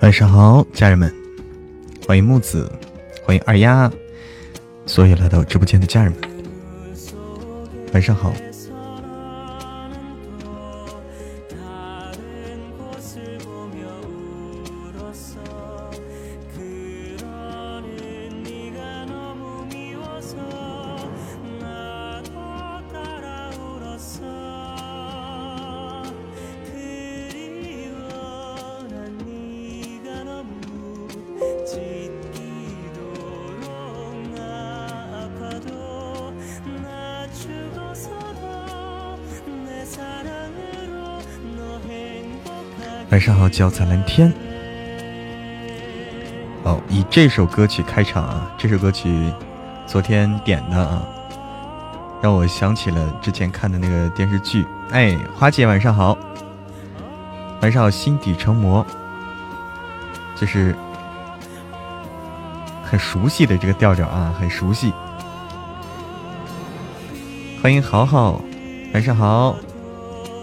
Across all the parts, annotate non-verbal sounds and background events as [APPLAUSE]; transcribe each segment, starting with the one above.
晚上好，家人们，欢迎木子，欢迎二丫，所有来到直播间的家人们，晚上好。上好，脚踩蓝天。哦，以这首歌曲开场啊，这首歌曲昨天点的啊，让我想起了之前看的那个电视剧。哎，花姐晚上好，晚上好，心底成魔，就是很熟悉的这个调调啊，很熟悉。欢迎豪豪，晚上好。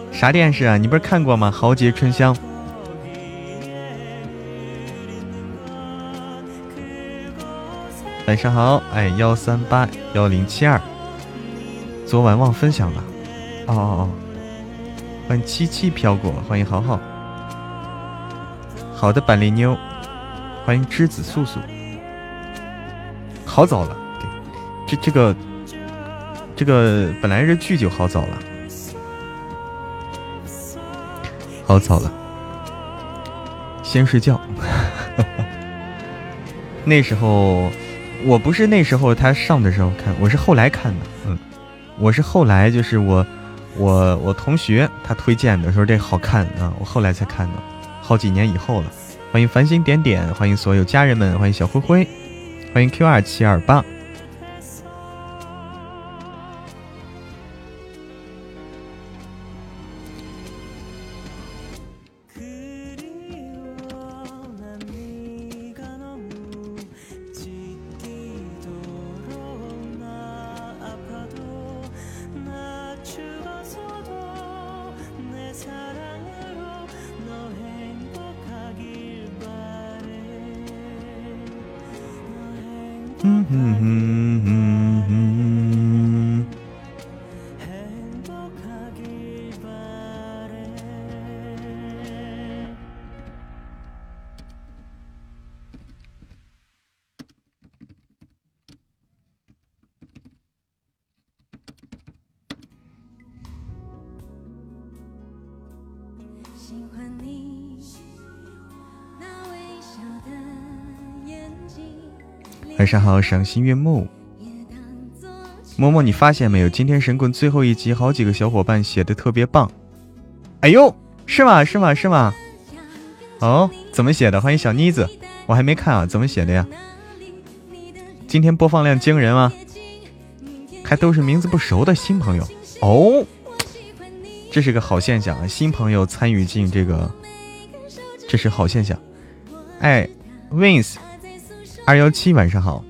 啥电视啊？你不是看过吗？豪杰春香。晚上好，哎，幺三八幺零七二，昨晚忘分享了，哦哦哦，欢迎七七飘过，欢迎好好，好的板栗妞，欢迎栀子素素，好早了，这这个这个本来这剧就好早了，好早了，先睡觉，[LAUGHS] 那时候。我不是那时候他上的时候看，我是后来看的。嗯，我是后来就是我，我我同学他推荐的，说这好看啊，我后来才看的，好几年以后了。欢迎繁星点点，欢迎所有家人们，欢迎小灰灰，欢迎 Q 二七二八。晚上好，赏心悦目。默默，你发现没有？今天神棍最后一集，好几个小伙伴写的特别棒。哎呦，是吗？是吗？是吗？哦，怎么写的？欢迎小妮子，我还没看啊，怎么写的呀？今天播放量惊人啊？还都是名字不熟的新朋友哦，这是个好现象啊！新朋友参与进这个，这是好现象。哎，Wins。二幺七，晚上好，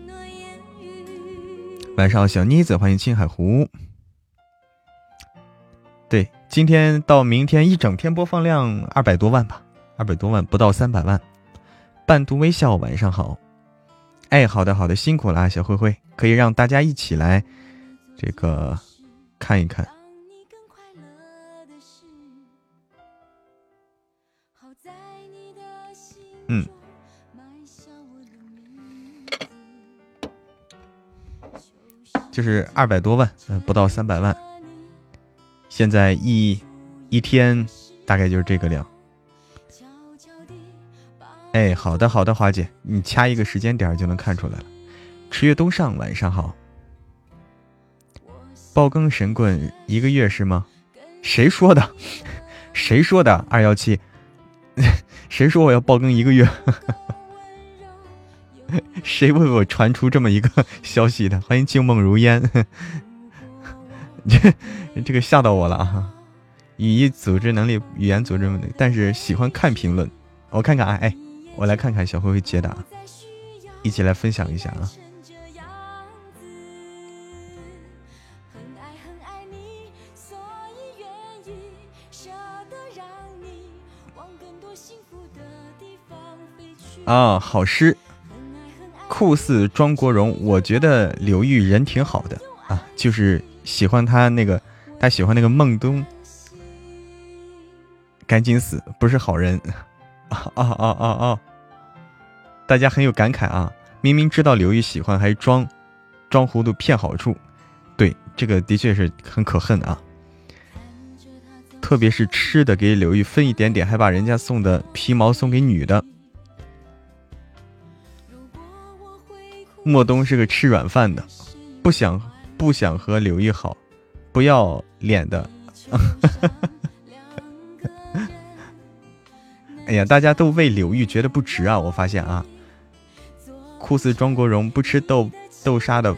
晚上好，小妮子，欢迎青海湖。对，今天到明天一整天播放量二百多万吧，二百多万不到三百万。半度微笑，晚上好。哎，好的好的，辛苦了，小灰灰，可以让大家一起来这个看一看。嗯。就是二百多万，嗯，不到三百万。现在一一天大概就是这个量。哎，好的好的，华姐，你掐一个时间点就能看出来了。池月东上，晚上好。爆更神棍一个月是吗？谁说的？[LAUGHS] 谁说的？二幺七，[LAUGHS] 谁说我要爆更一个月？[LAUGHS] 谁为我传出这么一个消息的？欢迎静梦如烟，[LAUGHS] 这这个吓到我了啊！语义组织能力，语言组织能力，但是喜欢看评论。我看看啊，哎，我来看看小灰灰解答，一起来分享一下啊。啊，好诗，酷似庄国荣。我觉得刘玉人挺好的啊，就是喜欢他那个，他喜欢那个孟东，赶紧死，不是好人。啊啊啊啊啊！大家很有感慨啊，明明知道刘玉喜欢，还装装糊涂骗好处。对，这个的确是很可恨啊。特别是吃的给刘玉分一点点，还把人家送的皮毛送给女的。莫东是个吃软饭的，不想不想和刘玉好，不要脸的。[LAUGHS] 哎呀，大家都为刘玉觉得不值啊！我发现啊，酷似庄国荣不吃豆豆沙的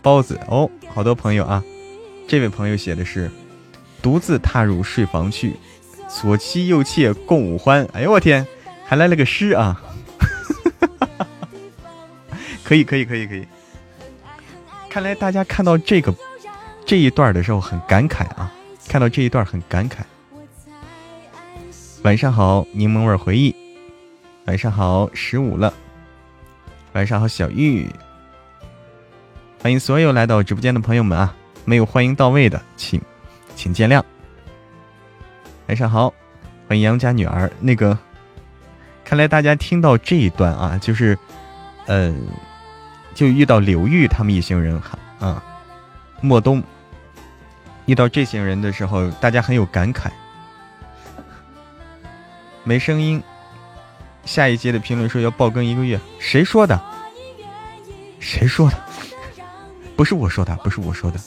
包子哦，好多朋友啊，这位朋友写的是。独自踏入睡房去，左妻右妾共舞欢。哎呦我天，还来了个诗啊！可以可以可以可以。看来大家看到这个这一段的时候很感慨啊，看到这一段很感慨。晚上好，柠檬味回忆。晚上好，十五了。晚上好，小玉。欢迎所有来到直播间的朋友们啊！没有欢迎到位的，请。请见谅。晚上好，欢迎杨家女儿。那个，看来大家听到这一段啊，就是，呃，就遇到刘玉他们一行人哈啊，莫东遇到这行人的时候，大家很有感慨。没声音。下一节的评论说要爆更一个月，谁说的？谁说的？不是我说的，不是我说的，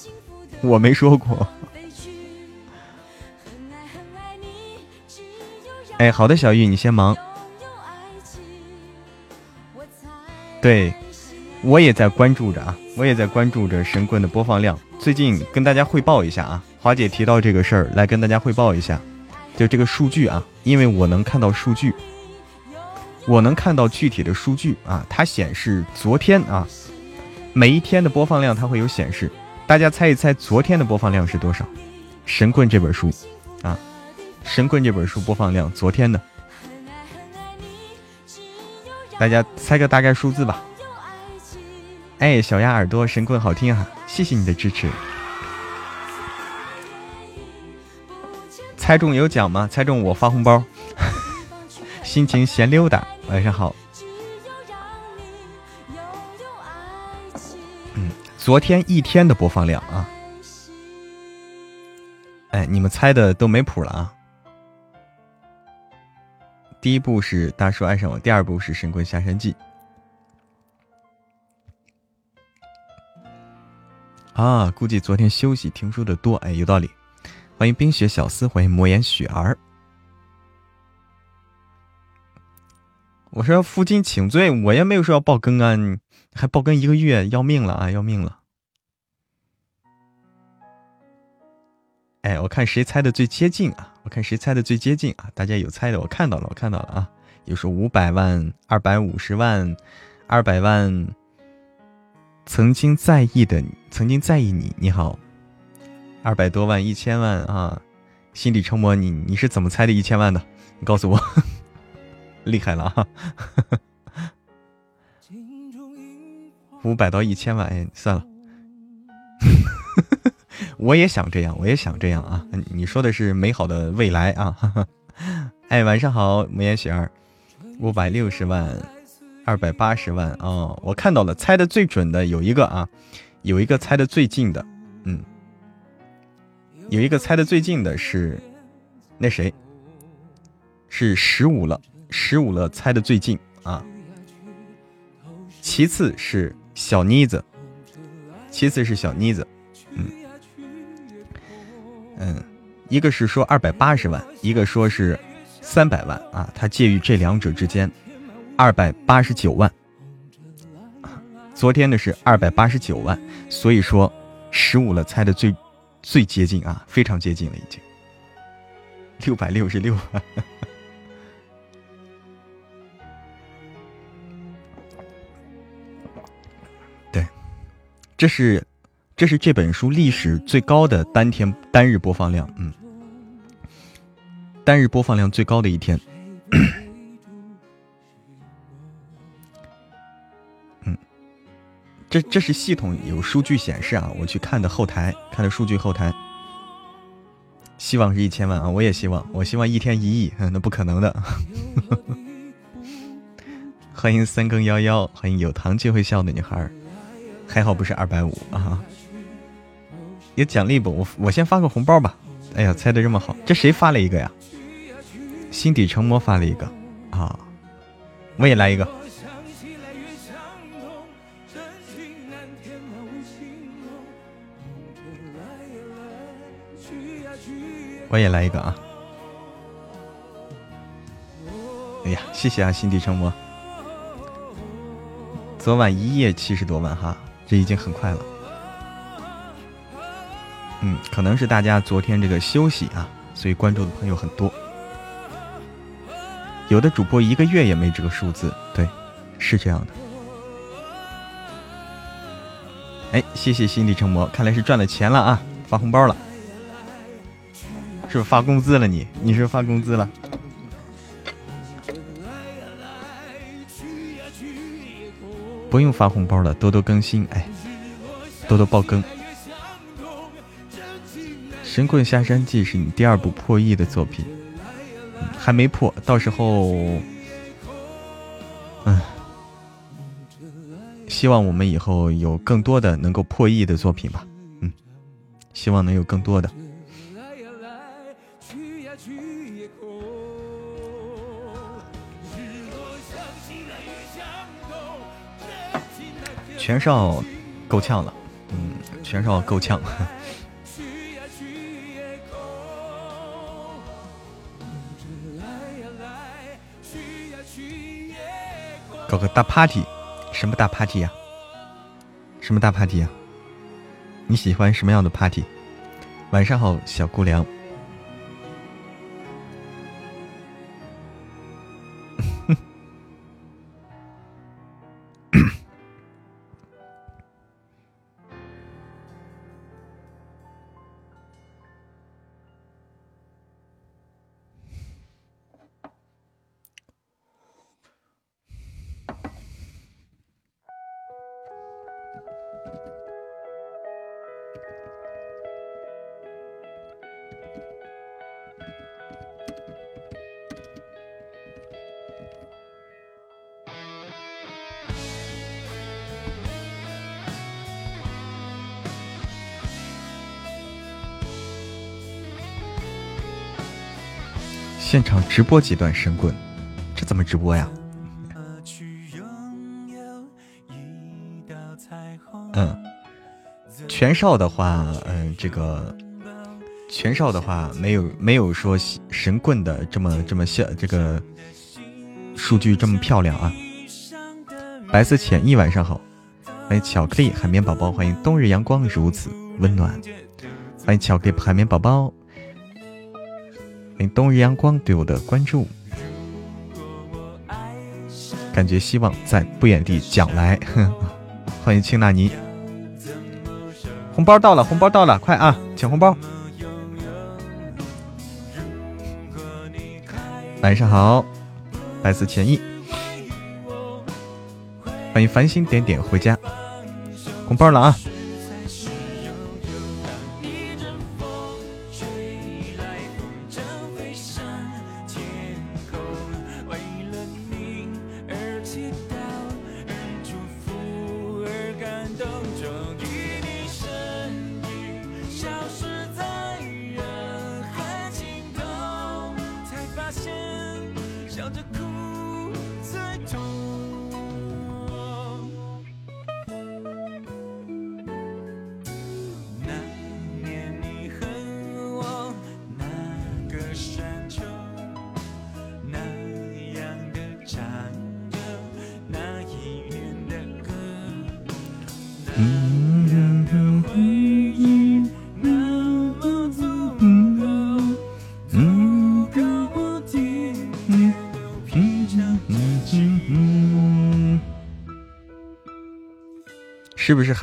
我没说过。哎，好的，小玉，你先忙。对，我也在关注着啊，我也在关注着神棍的播放量。最近跟大家汇报一下啊，华姐提到这个事儿，来跟大家汇报一下，就这个数据啊，因为我能看到数据，我能看到具体的数据啊，它显示昨天啊，每一天的播放量它会有显示，大家猜一猜昨天的播放量是多少？神棍这本书啊。《神棍》这本书播放量，昨天的，大家猜个大概数字吧。哎，小鸭耳朵，《神棍》好听啊，谢谢你的支持。猜中有奖吗？猜中我发红包。[LAUGHS] 心情闲溜达，晚上好。嗯，昨天一天的播放量啊。哎，你们猜的都没谱了啊。第一部是大叔爱上我，第二部是神棍下山记。啊，估计昨天休息听书的多，哎，有道理。欢迎冰雪小思，欢迎莫言雪儿。我说负荆请罪，我也没有说要爆更啊，还爆更一个月，要命了啊，要命了。哎，我看谁猜的最接近啊？我看谁猜的最接近啊？大家有猜的，我看到了，我看到了啊！有说五百万、二百五十万、二百万，曾经在意的，曾经在意你，你好，二百多万、一千万啊！心理成魔，你你是怎么猜的一千万的？你告诉我，[LAUGHS] 厉害了啊！五百到一千万，哎，算了。[LAUGHS] 我也想这样，我也想这样啊！你说的是美好的未来啊！[LAUGHS] 哎，晚上好，木言雪儿，五百六十万，二百八十万哦，我看到了，猜的最准的有一个啊，有一个猜的最近的，嗯，有一个猜的最近的是那谁？是十五了，十五了，猜的最近啊。其次是小妮子，其次是小妮子。嗯，一个是说二百八十万，一个说是三百万啊，它介于这两者之间，二百八十九万。昨天的是二百八十九万，所以说十五了猜的最最接近啊，非常接近了已经，六百六十六万。[LAUGHS] 对，这是。这是这本书历史最高的单天单日播放量，嗯，单日播放量最高的一天。这这是系统有数据显示啊，我去看的后台，看的数据后台。希望是一千万啊！我也希望，我希望一天一亿，那不可能的。欢迎三更幺幺，欢迎有糖就会笑的女孩，还好不是二百五啊！有奖励不？我我先发个红包吧。哎呀，猜的这么好，这谁发了一个呀？心底成魔发了一个啊！我也来一个。我也来一个啊！哎呀，谢谢啊，心底成魔。昨晚一夜七十多万哈，这已经很快了。嗯，可能是大家昨天这个休息啊，所以关注的朋友很多。有的主播一个月也没这个数字，对，是这样的。哎，谢谢心底成魔，看来是赚了钱了啊，发红包了。是发工资了？你你是发工资了？不用发红包了，多多更新，哎，多多爆更。《神棍下山记》是你第二部破亿的作品，还没破，到时候，嗯，希望我们以后有更多的能够破亿的作品吧，嗯，希望能有更多的。全少够呛了，嗯，全少够呛。搞个大 party，什么大 party 呀？什么大 party 呀？你喜欢什么样的 party？晚上好，小姑娘。[LAUGHS] 现场直播几段神棍，这怎么直播呀？嗯，全少的话，嗯，这个全少的话没有没有说神棍的这么这么像这个数据这么漂亮啊。白色浅意晚上好，欢迎巧克力海绵宝宝，欢迎冬日阳光如此温暖，欢迎巧克力海绵宝宝。欢迎冬日阳光对我的关注，感觉希望在不远地将来。[LAUGHS] 欢迎青纳尼，红包到了，红包到了，快啊，抢红包！晚上好，来自前一，欢迎繁星点点回家，红包了啊！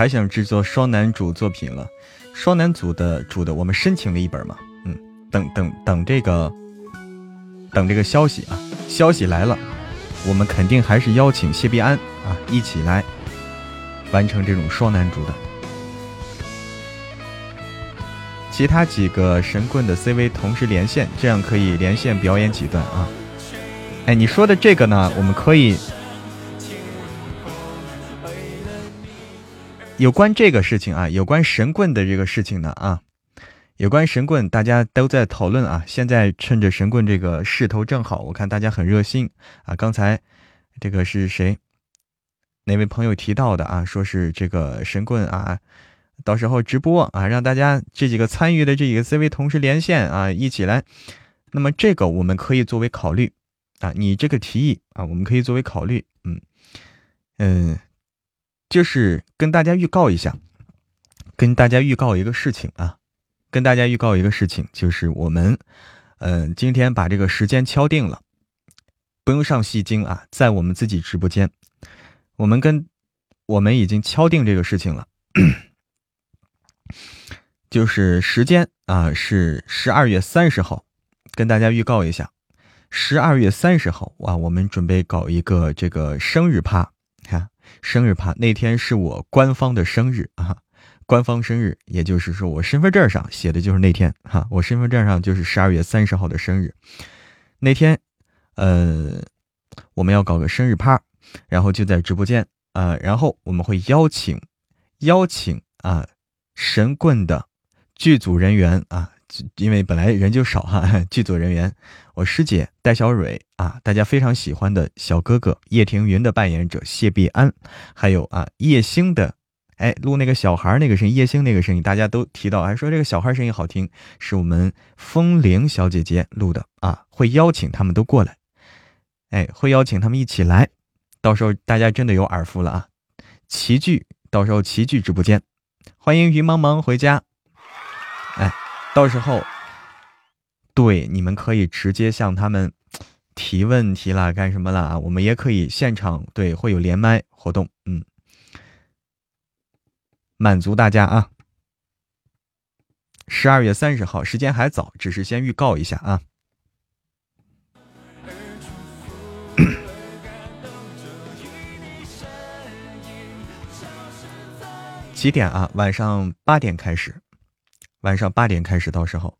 还想制作双男主作品了？双男组的主的，我们申请了一本嘛？嗯，等等等这个，等这个消息啊，消息来了，我们肯定还是邀请谢必安啊一起来。完成这种双男主的。其他几个神棍的 CV 同时连线，这样可以连线表演几段啊。哎，你说的这个呢，我们可以有关这个事情啊，有关神棍的这个事情呢啊，有关神棍，大家都在讨论啊。现在趁着神棍这个势头正好，我看大家很热心啊。刚才这个是谁？哪位朋友提到的啊？说是这个神棍啊，到时候直播啊，让大家这几个参与的这几个 CV 同时连线啊，一起来。那么这个我们可以作为考虑。啊，你这个提议啊，我们可以作为考虑，嗯嗯，就是跟大家预告一下，跟大家预告一个事情啊，跟大家预告一个事情，就是我们嗯今天把这个时间敲定了，不用上戏精啊，在我们自己直播间，我们跟我们已经敲定这个事情了，[COUGHS] 就是时间啊是十二月三十号，跟大家预告一下。十二月三十号啊，我们准备搞一个这个生日趴，生日趴那天是我官方的生日啊，官方生日，也就是说我身份证上写的就是那天哈，我身份证上就是十二月三十号的生日，那天，呃，我们要搞个生日趴，然后就在直播间啊，然后我们会邀请邀请啊神棍的剧组人员啊。因为本来人就少哈，剧组人员，我师姐戴小蕊啊，大家非常喜欢的小哥哥叶庭云的扮演者谢必安，还有啊叶星的，哎录那个小孩那个声音，叶星那个声音，大家都提到，还说这个小孩声音好听，是我们风铃小姐姐录的啊，会邀请他们都过来，哎会邀请他们一起来，到时候大家真的有耳福了啊，齐聚，到时候齐聚直播间，欢迎云茫茫回家，哎。到时候，对你们可以直接向他们提问题啦，干什么啦？我们也可以现场对，会有连麦活动，嗯，满足大家啊。十二月三十号，时间还早，只是先预告一下啊。几点啊？晚上八点开始。晚上八点开始，到时候，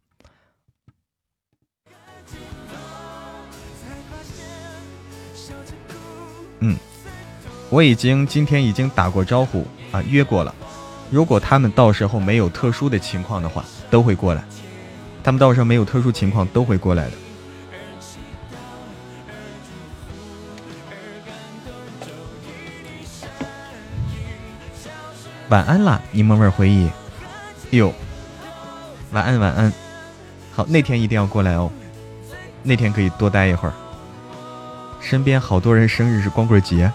嗯，我已经今天已经打过招呼啊，约过了。如果他们到时候没有特殊的情况的话，都会过来。他们到时候没有特殊情况，都会过来的。晚安啦，柠檬味回忆。哟。晚安，晚安。好，那天一定要过来哦。那天可以多待一会儿。身边好多人生日是光棍节。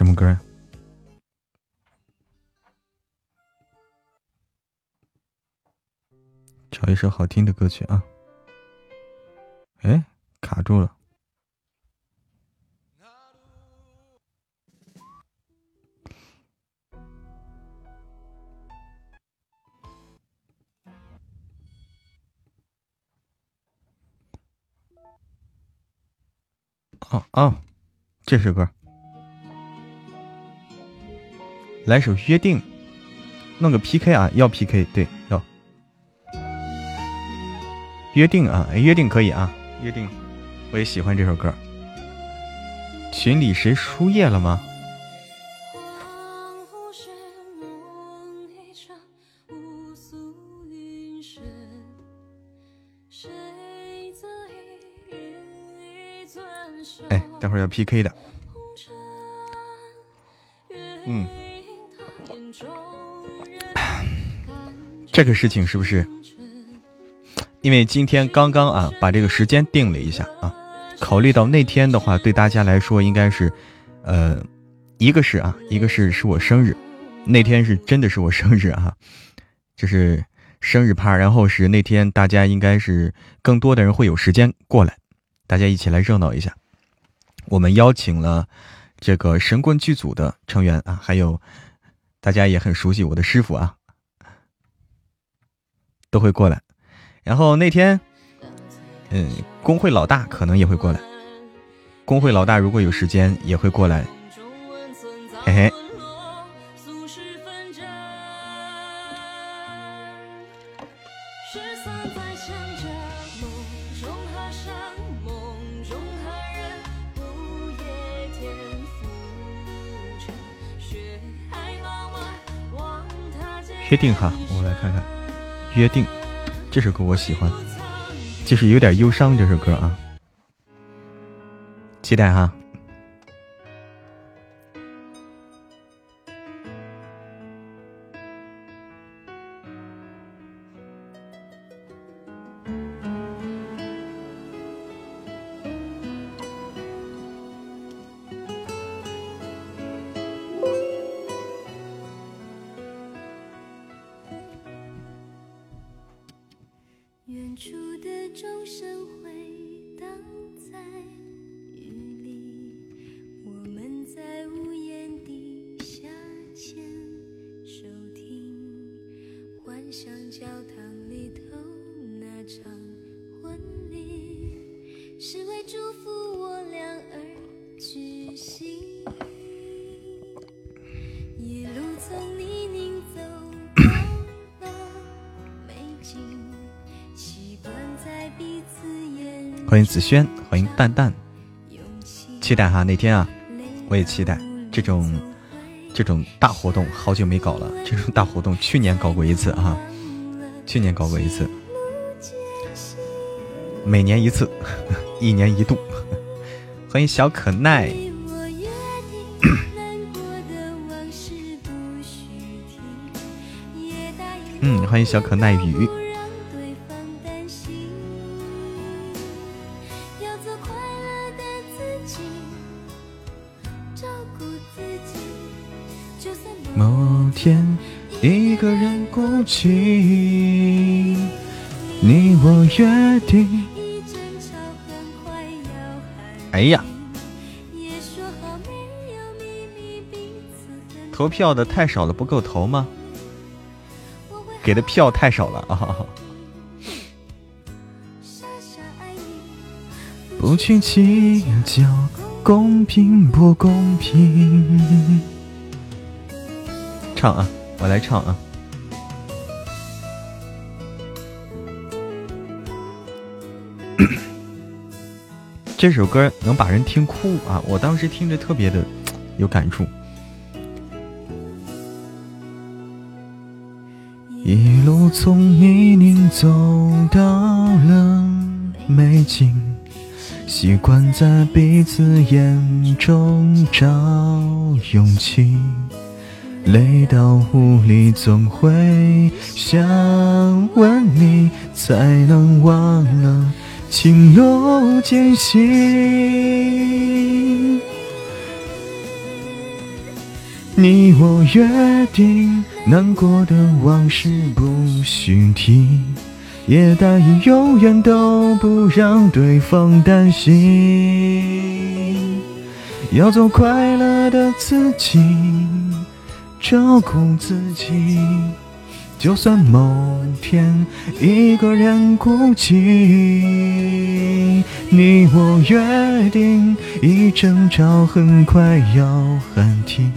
什么歌呀？找一首好听的歌曲啊！哎，卡住了。哦哦，这首歌，来首约定，弄个 PK 啊，要 PK，对，要约定啊，约定可以啊，约定，我也喜欢这首歌。群里谁输液了吗？哎，待会儿要 PK 的。嗯，这个事情是不是？因为今天刚刚啊，把这个时间定了一下啊。考虑到那天的话，对大家来说应该是，呃，一个是啊，一个是是我生日，那天是真的是我生日啊，就是生日趴，然后是那天大家应该是更多的人会有时间过来，大家一起来热闹一下。我们邀请了这个神棍剧组的成员啊，还有大家也很熟悉我的师傅啊，都会过来。然后那天。嗯，工会老大可能也会过来。工会老大如果有时间也会过来。嘿嘿。约定哈，我们来看看。约定，这首歌我喜欢。就是有点忧伤这首歌啊，期待哈。欢迎子轩，欢迎蛋蛋，期待哈那天啊，我也期待这种这种大活动，好久没搞了。这种大活动去年搞过一次啊，去年搞过一次，每年一次，[LAUGHS] 一年一度。欢迎小可耐，嗯，欢迎小可耐雨。你我约定。哎呀，投票的太少了，不够投吗？给的票太少了啊！不去计较公平不公平。唱啊，我来唱啊。这首歌能把人听哭啊！我当时听着特别的有感触。一路从泥泞走到了美景，习惯在彼此眼中找勇气，累到无力总会想问你，才能忘了。情路艰辛，你我约定，难过的往事不许提，也答应永远都不让对方担心，要做快乐的自己，照顾自己。就算某天一个人孤寂，你我约定，一争吵很快要喊停。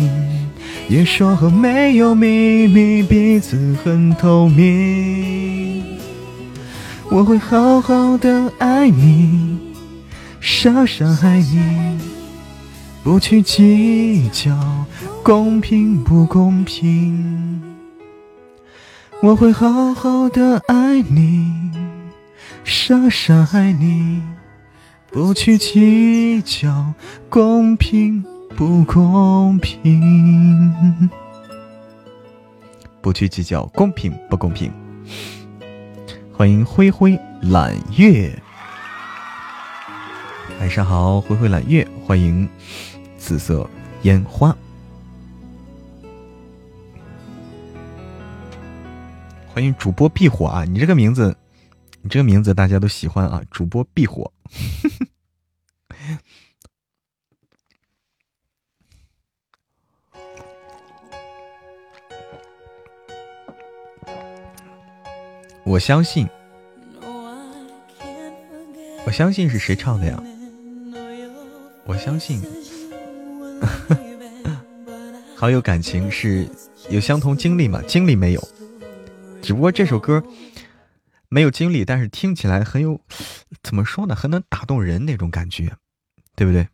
也说好没有秘密，彼此很透明。我会好好的爱你，傻傻爱你，不去计较公平不公平。我会好好的爱你，傻傻爱你，不去计较公平不公平，不去计较公平不公平。欢迎灰灰揽月，晚上好，灰灰揽月，欢迎紫色烟花。欢迎主播必火啊！你这个名字，你这个名字大家都喜欢啊！主播必火。[LAUGHS] 我相信，我相信是谁唱的呀？我相信，[LAUGHS] 好有感情，是有相同经历吗？经历没有。只不过这首歌没有经历，但是听起来很有，怎么说呢？很能打动人那种感觉，对不对？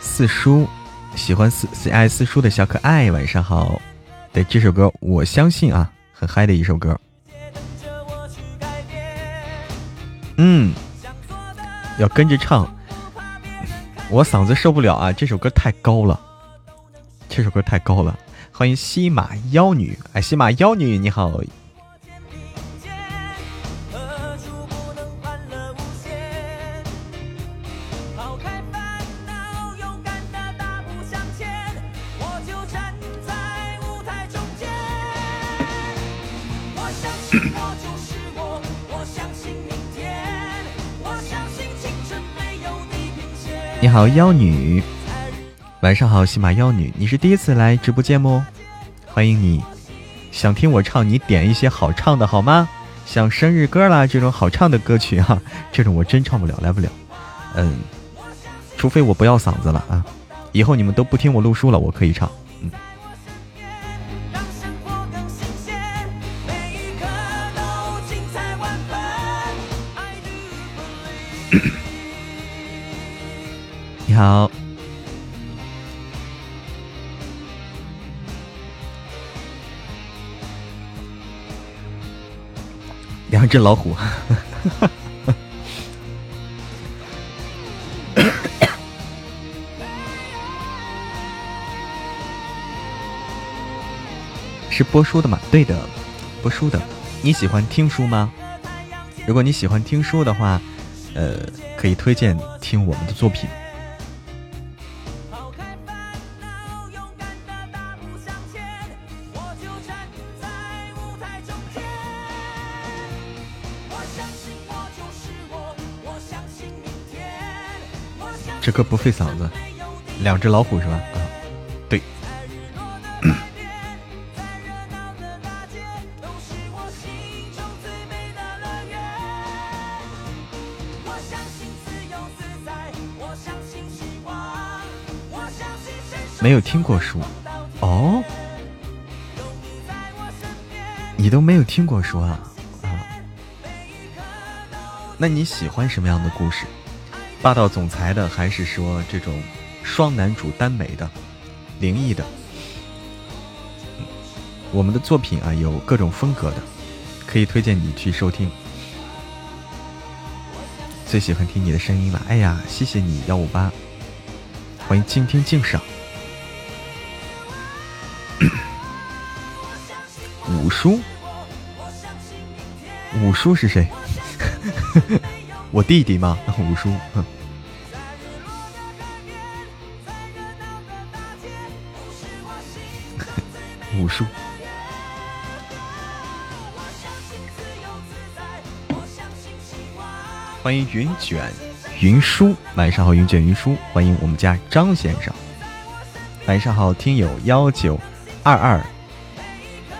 四叔喜欢四四爱四叔的小可爱，晚上好。对这首歌，我相信啊，很嗨的一首歌。嗯，要跟着唱，我嗓子受不了啊！这首歌太高了，这首歌太高了。欢迎西马妖女，哎，西马妖女你好。好，妖女，晚上好，喜马妖女，你是第一次来直播间吗？欢迎你，想听我唱，你点一些好唱的好吗？像生日歌啦这种好唱的歌曲哈，[LAUGHS] 这种我真唱不了，来不了。嗯，除非我不要嗓子了啊，以后你们都不听我录书了，我可以唱。嗯。好，两只老虎，[LAUGHS] 是播书的吗？对的，播书的。你喜欢听书吗？如果你喜欢听书的话，呃，可以推荐听我们的作品。这歌不费嗓子，两只老虎是吧？啊，对。[CLEARS THROAT] 没有听过书哦，你都没有听过书啊？啊，那你喜欢什么样的故事？霸道总裁的，还是说这种双男主耽美的、灵异的？我们的作品啊，有各种风格的，可以推荐你去收听。最喜欢听你的声音了，哎呀，谢谢你幺五八，欢迎静听敬赏。[COUGHS] 五叔，五叔是谁？[LAUGHS] 我弟弟吗？五叔。哼。[LAUGHS] 五叔。欢迎云卷云舒，晚上好，云卷云舒，欢迎我们家张先生。晚上好，听友，幺九二二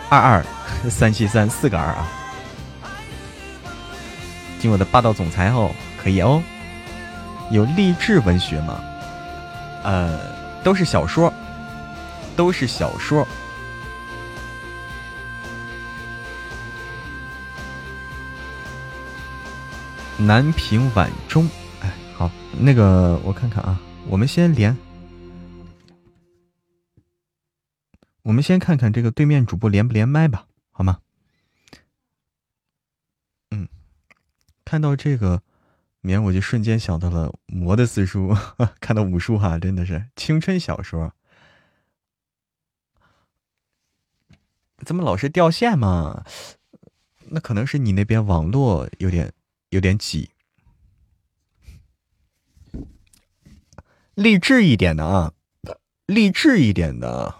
二二三七三四个二啊。我的霸道总裁哦，可以哦，有励志文学吗？呃，都是小说，都是小说。南屏晚钟，哎，好，那个我看看啊，我们先连，我们先看看这个对面主播连不连麦吧，好吗？看到这个名我就瞬间想到了魔的四叔，[LAUGHS] 看到武术哈，真的是青春小说，怎么老是掉线嘛？那可能是你那边网络有点。有点挤，励志一点的啊，励志一点的，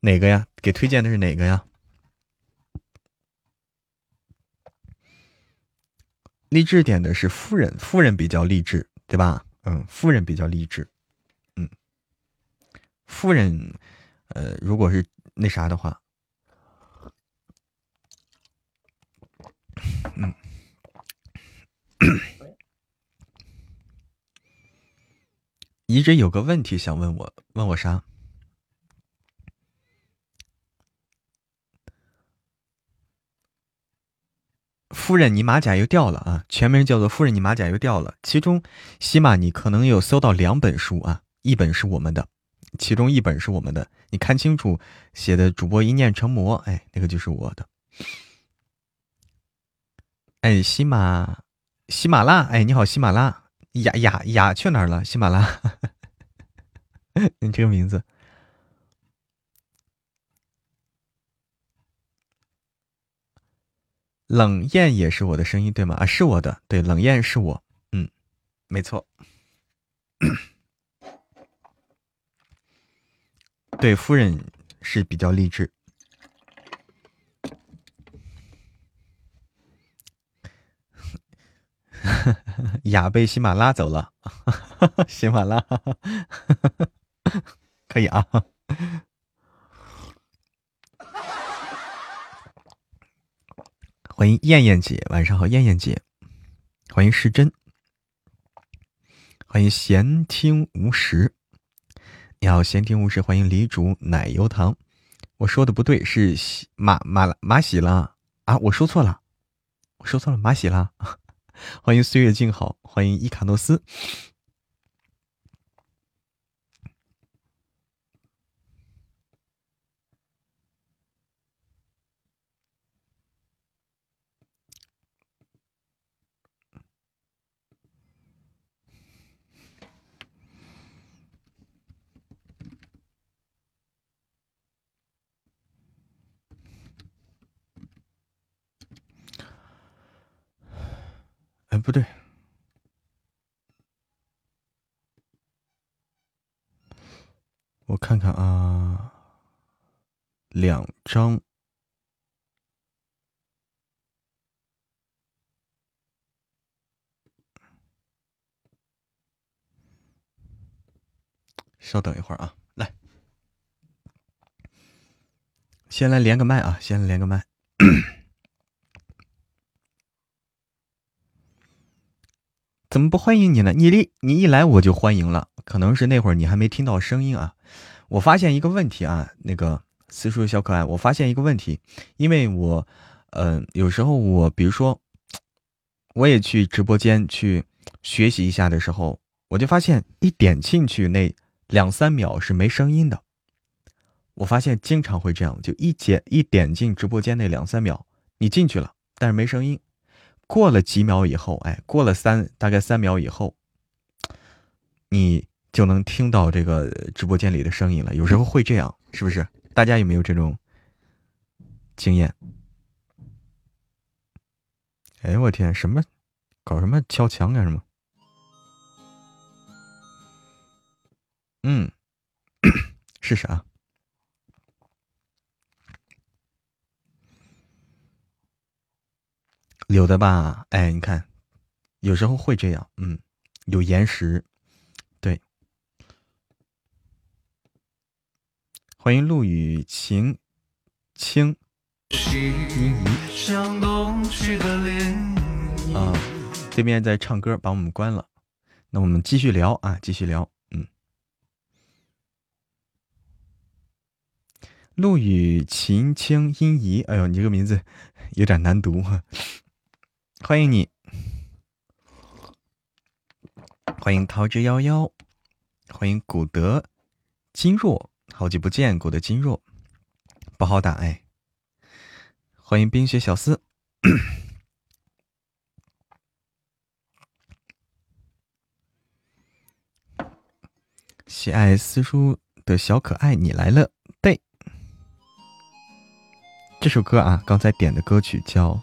哪个呀？给推荐的是哪个呀？励志点的是夫人，夫人比较励志，对吧？嗯，夫人比较励志，嗯，夫人，呃，如果是那啥的话。嗯，[COUGHS] 一直有个问题想问我，问我啥？夫人，你马甲又掉了啊！全名叫做夫人，你马甲又掉了。其中，起码你可能有搜到两本书啊，一本是我们的，其中一本是我们的。你看清楚写的“主播一念成魔”，哎，那个就是我的。哎，喜马，喜马拉，哎，你好，喜马拉，雅雅雅去哪儿了？喜马拉，你 [LAUGHS] 这个名字，冷艳也是我的声音对吗？啊，是我的，对，冷艳是我，嗯，没错，[COUGHS] 对，夫人是比较励志。[LAUGHS] 雅被喜马拉走了，[LAUGHS] 喜马拉 [LAUGHS] 可以啊。欢迎燕燕姐，晚上好，燕燕姐。欢迎世珍，欢迎闲听无时。你好，闲听无时。欢迎李主奶油糖。我说的不对，是马马马喜拉啊，我说错了，我说错了，马喜拉。[LAUGHS] 欢迎岁月静好，欢迎伊卡诺斯。哎，不对，我看看啊，两张，稍等一会儿啊，来，先来连个麦啊，先连个麦。怎么不欢迎你呢？你一你一来我就欢迎了，可能是那会儿你还没听到声音啊。我发现一个问题啊，那个四叔小可爱，我发现一个问题，因为我，嗯，有时候我比如说，我也去直播间去学习一下的时候，我就发现一点进去那两三秒是没声音的。我发现经常会这样，就一点一点进直播间那两三秒，你进去了，但是没声音。过了几秒以后，哎，过了三大概三秒以后，你就能听到这个直播间里的声音了。有时候会这样，是不是？大家有没有这种经验？哎，我天，什么？搞什么敲墙干什么？嗯，[COUGHS] 是啥？有的吧，哎，你看有时候会这样，嗯，有延时，对。欢迎陆雨晴清啊，对面在唱歌，把我们关了。那我们继续聊啊，继续聊，嗯。陆雨晴清音怡，哎呦，你这个名字有点难读哈。欢迎你。欢迎桃之夭夭，欢迎古德金若，好久不见，古德金若，不好打哎。欢迎冰雪小司，[COUGHS] 喜爱私书的小可爱，你来了。对，这首歌啊，刚才点的歌曲叫《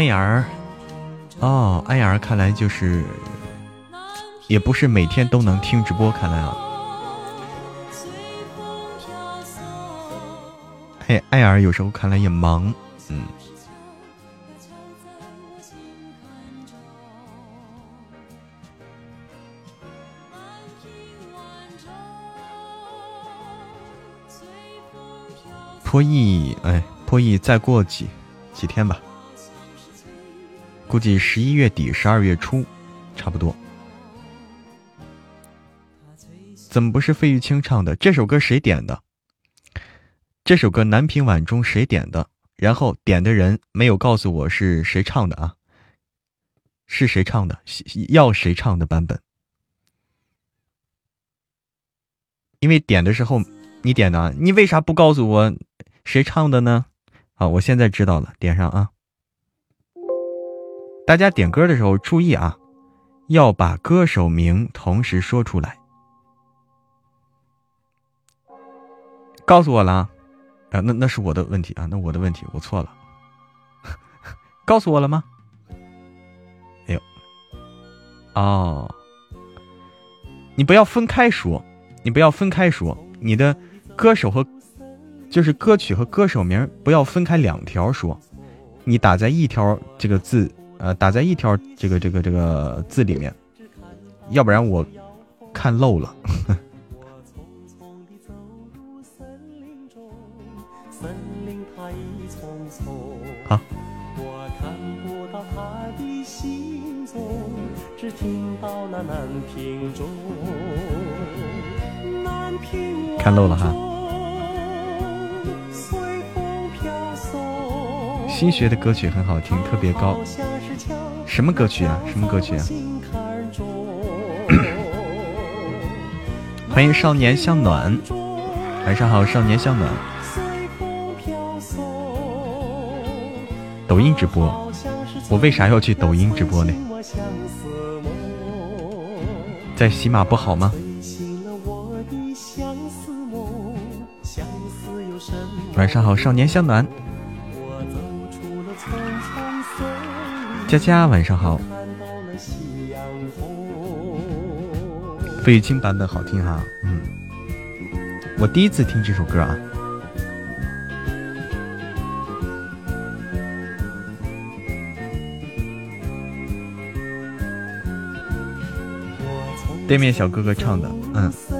啊，安雅儿，哦，安雅儿，看来就是，也不是每天都能听直播，看来啊。哎，艾尔有时候看来也忙，嗯。破译，哎，破译再过几几天吧，估计十一月底、十二月初，差不多。怎么不是费玉清唱的？这首歌谁点的？这首歌《南屏晚钟》谁点的？然后点的人没有告诉我是谁唱的啊？是谁唱的？要谁唱的版本？因为点的时候你点的，你为啥不告诉我谁唱的呢？好，我现在知道了，点上啊！大家点歌的时候注意啊，要把歌手名同时说出来。告诉我了。啊，那那是我的问题啊，那我的问题，我错了，[LAUGHS] 告诉我了吗？哎呦，哦，你不要分开说，你不要分开说，你的歌手和就是歌曲和歌手名不要分开两条说，你打在一条这个字，呃，打在一条这个这个这个字里面，要不然我看漏了。[LAUGHS] 好。看漏了哈。新学的歌曲很好听，特别高。什么歌曲啊？什么歌曲啊？[COUGHS] 欢迎少年向暖，晚上好，少年向暖。抖音直播，我为啥要去抖音直播呢？在喜马不好吗？晚上好，少年向暖。佳佳，晚上好。费玉清版本好听哈，嗯，我第一次听这首歌啊。对面小哥哥唱的，嗯。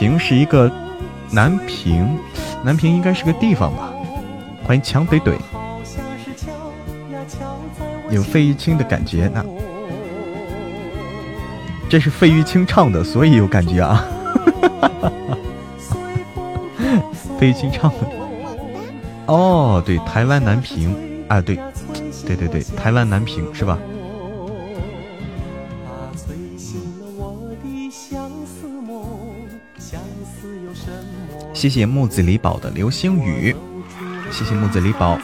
平是一个南平，南平应该是个地方吧？欢迎强怼怼，有费玉清的感觉呢。这是费玉清唱的，所以有感觉啊。[LAUGHS] 费玉清唱的。哦，对，台湾南平啊，对，对对对，台湾南平是吧？谢谢木子李宝的流星雨，谢谢木子李宝，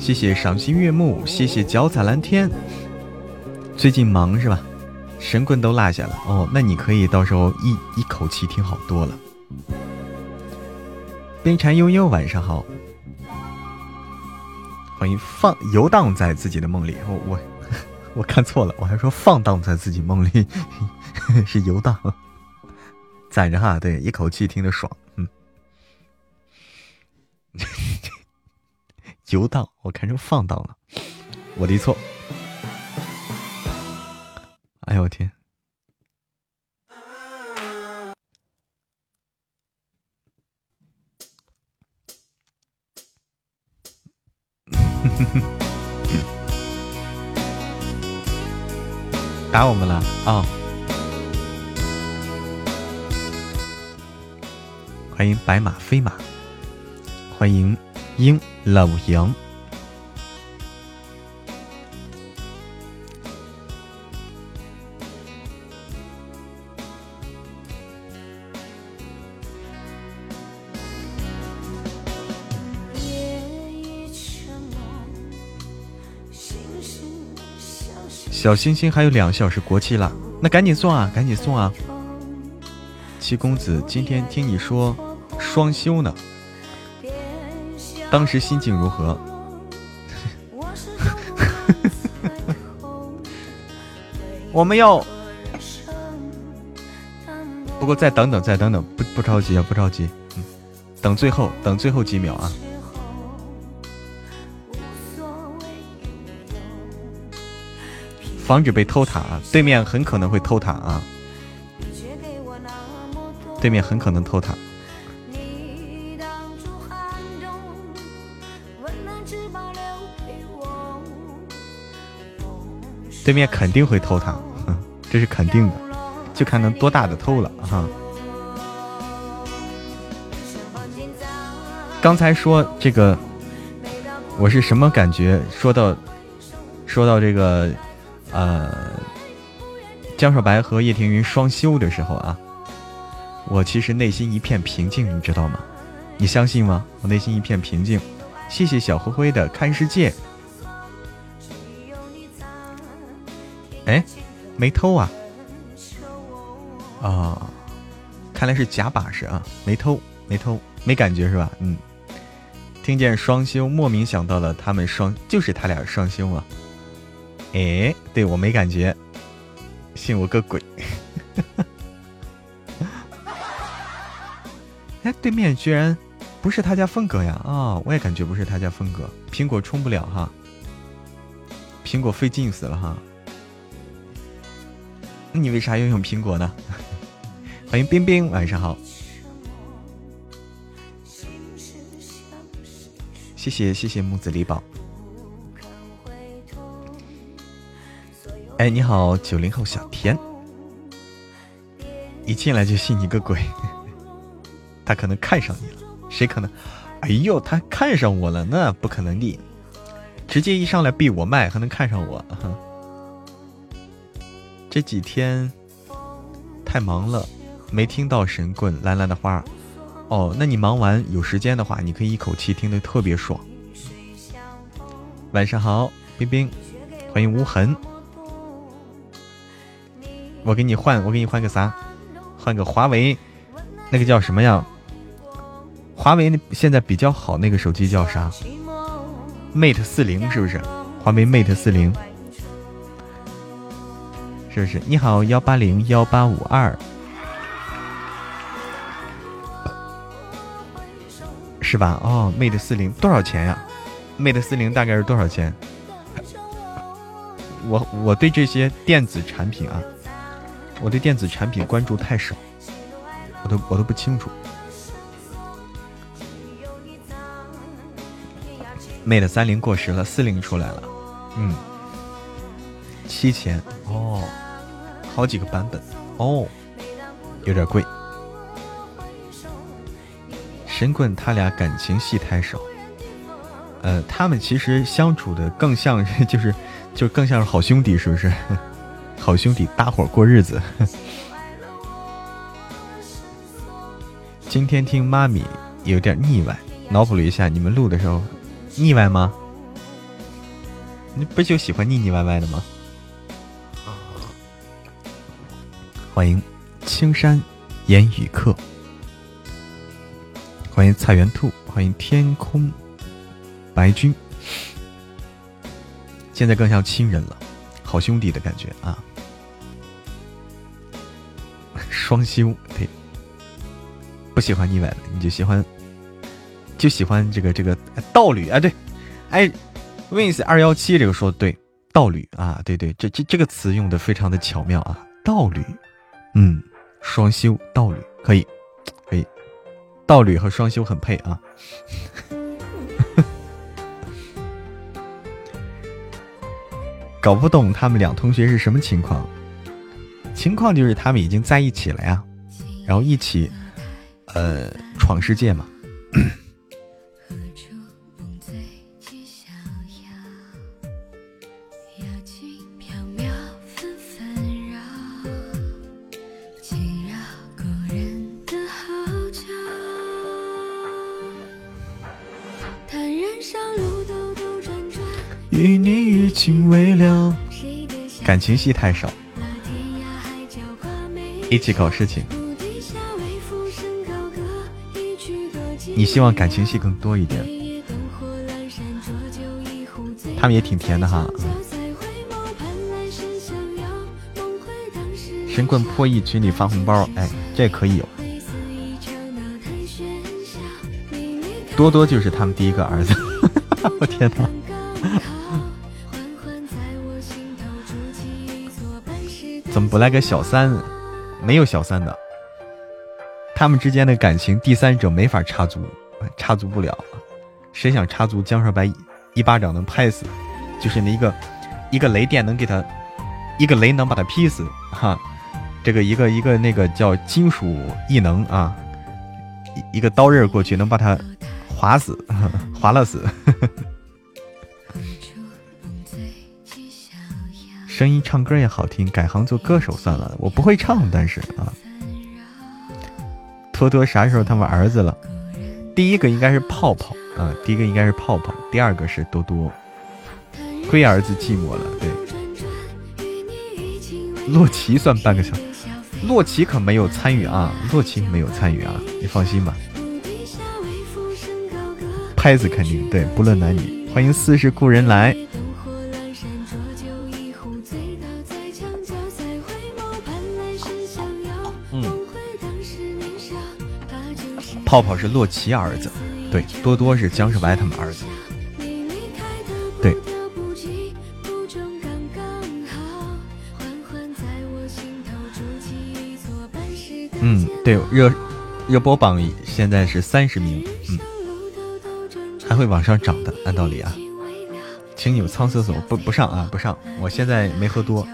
谢谢赏心悦目，谢谢脚踩蓝天。最近忙是吧？神棍都落下了哦，那你可以到时候一一口气听好多了。冰蝉悠悠，晚上好，欢迎放游荡在自己的梦里。我我 [LAUGHS] 我看错了，我还说放荡在自己梦里，[LAUGHS] 是游荡。攒着哈，对，一口气听得爽，嗯。[LAUGHS] 游荡，我看成放荡了，我的错。哎呦我天！[LAUGHS] 打我们了啊！欢迎白马飞马，欢迎鹰老杨。小星星还有两小时国期了，那赶紧送啊，赶紧送啊！七公子，今天听你说。双休呢？当时心境如何？[LAUGHS] 我们要，不过再等等，再等等，不不着急啊，不着急，嗯，等最后，等最后几秒啊，防止被偷塔，对面很可能会偷塔啊，对面很可能偷塔。对面肯定会偷塔，这是肯定的，就看能多大的偷了哈。刚才说这个，我是什么感觉？说到说到这个，呃，江少白和叶庭云双修的时候啊，我其实内心一片平静，你知道吗？你相信吗？我内心一片平静。谢谢小灰灰的看世界。哎，没偷啊！啊，看来是假把式啊，没偷，没偷，没感觉是吧？嗯，听见双休，莫名想到了他们双，就是他俩双休啊。哎，对我没感觉，信我个鬼！[LAUGHS] 哎，对面居然不是他家风格呀！啊，我也感觉不是他家风格。苹果充不了哈，苹果费劲死了哈。你为啥要用苹果呢？[LAUGHS] 欢迎冰冰，晚上好。谢谢谢谢木子李宝。哎，你好，九零后小田。一进来就信你个鬼！[LAUGHS] 他可能看上你了，谁可能？哎呦，他看上我了，那不可能的，直接一上来闭我麦，还能看上我？这几天太忙了，没听到神棍蓝蓝的花。哦，那你忙完有时间的话，你可以一口气听得特别爽。晚上好，冰冰，欢迎无痕。我给你换，我给你换个啥？换个华为，那个叫什么呀？华为现在比较好那个手机叫啥？Mate 四零是不是？华为 Mate 四零。是是，你好幺八零幺八五二，是吧？哦，Mate 四零多少钱呀？Mate 四零大概是多少钱？我我对这些电子产品啊，我对电子产品关注太少，我都我都不清楚。Mate 三零过时了，四零出来了，嗯，七千哦，好几个版本哦，有点贵。神棍他俩感情戏太少，呃，他们其实相处的更像是 [LAUGHS] 就是就更像是好兄弟，是不是？[LAUGHS] 好兄弟搭伙过日子。[LAUGHS] 今天听妈咪有点腻歪，脑补了一下你们录的时候。腻歪吗？你不就喜欢腻腻歪歪的吗？欢迎青山烟雨客，欢迎菜园兔，欢迎天空白君。现在更像亲人了，好兄弟的感觉啊！[LAUGHS] 双休对，不喜欢腻歪的，你就喜欢。就喜欢这个这个道侣啊，对，哎，wins 二幺七这个说的对，道侣啊，对对，这这这个词用的非常的巧妙啊，道侣，嗯，双修道侣可以，可以，道侣和双修很配啊，[LAUGHS] 搞不懂他们两同学是什么情况，情况就是他们已经在一起了呀，然后一起，呃，闯世界嘛。与你余情未了，感情戏太少，一起搞事情。你希望感情戏更多一点，他们也挺甜的哈。神棍破译群里发红包，哎，这可以有。多多就是他们第一个儿子，[LAUGHS] 我天哪！怎么不来个小三？没有小三的，他们之间的感情第三者没法插足，插足不了。谁想插足，江少白一巴掌能拍死，就是那一个一个雷电能给他，一个雷能把他劈死哈。这个一个一个那个叫金属异能啊，一一个刀刃过去能把他划死，[LAUGHS] 划了死。声音唱歌也好听，改行做歌手算了。我不会唱，但是啊，托托啥时候他们儿子了？第一个应该是泡泡啊，第一个应该是泡泡，第二个是多多。龟儿子寂寞了，对。洛奇算半个小，洛奇可没有参与啊，洛奇没有参与啊，你放心吧。拍子肯定对，不论男女，欢迎似是故人来。泡泡是洛奇儿子，对，多多是姜世白他们儿子，对。嗯，对，热热播榜现在是三十名，嗯，还会往上涨的，按道理啊。请你们苍厕所不不上啊，不上，我现在没喝多。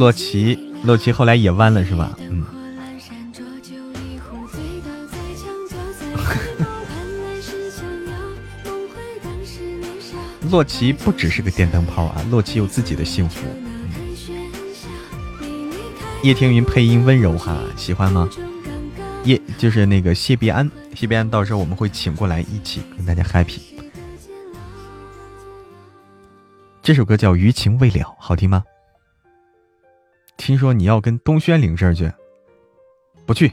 洛奇。洛奇后来也弯了是吧？嗯。[LAUGHS] 洛奇不只是个电灯泡啊，洛奇有自己的幸福。叶听云配音温柔哈，喜欢吗？叶就是那个谢必安，谢必安到时候我们会请过来一起跟大家 happy。这首歌叫《余情未了》，好听吗？听说你要跟东轩领证去，不去？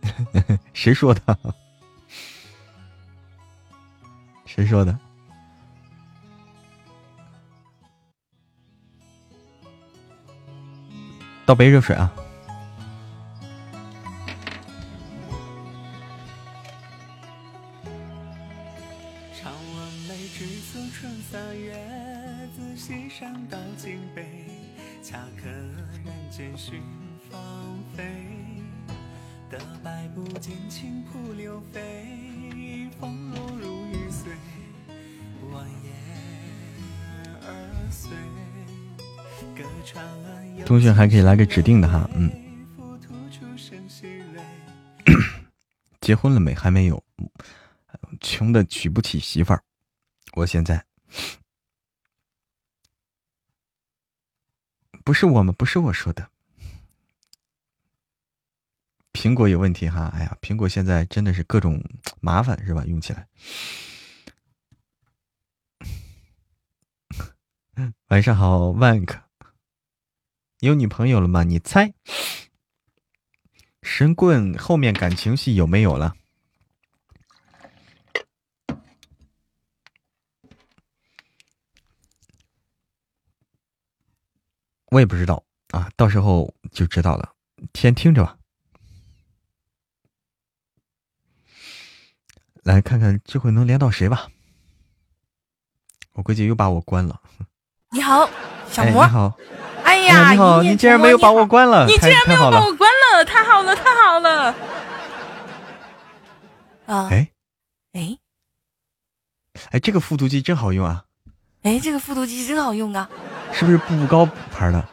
[LAUGHS] 谁说的？[LAUGHS] 谁说的？倒杯热水啊！还可以来个指定的哈，嗯。[COUGHS] 结婚了没？还没有，穷的娶不起媳妇儿。我现在不是我们，不是我说的。苹果有问题哈，哎呀，苹果现在真的是各种麻烦，是吧？用起来。[LAUGHS] 晚上好，万克，有女朋友了吗？你猜。神棍后面感情戏有没有了？我也不知道啊，到时候就知道了。先听着吧，来看看这回能连到谁吧。我估计又把我关了。你好，小魔。你好。你好，你竟然没有把我关了！你竟然没有把我关了，太好了，太好了！啊，哎，哎，哎，这个复读机真好用啊！哎，这个复读机真好用啊！是不是步步高牌的？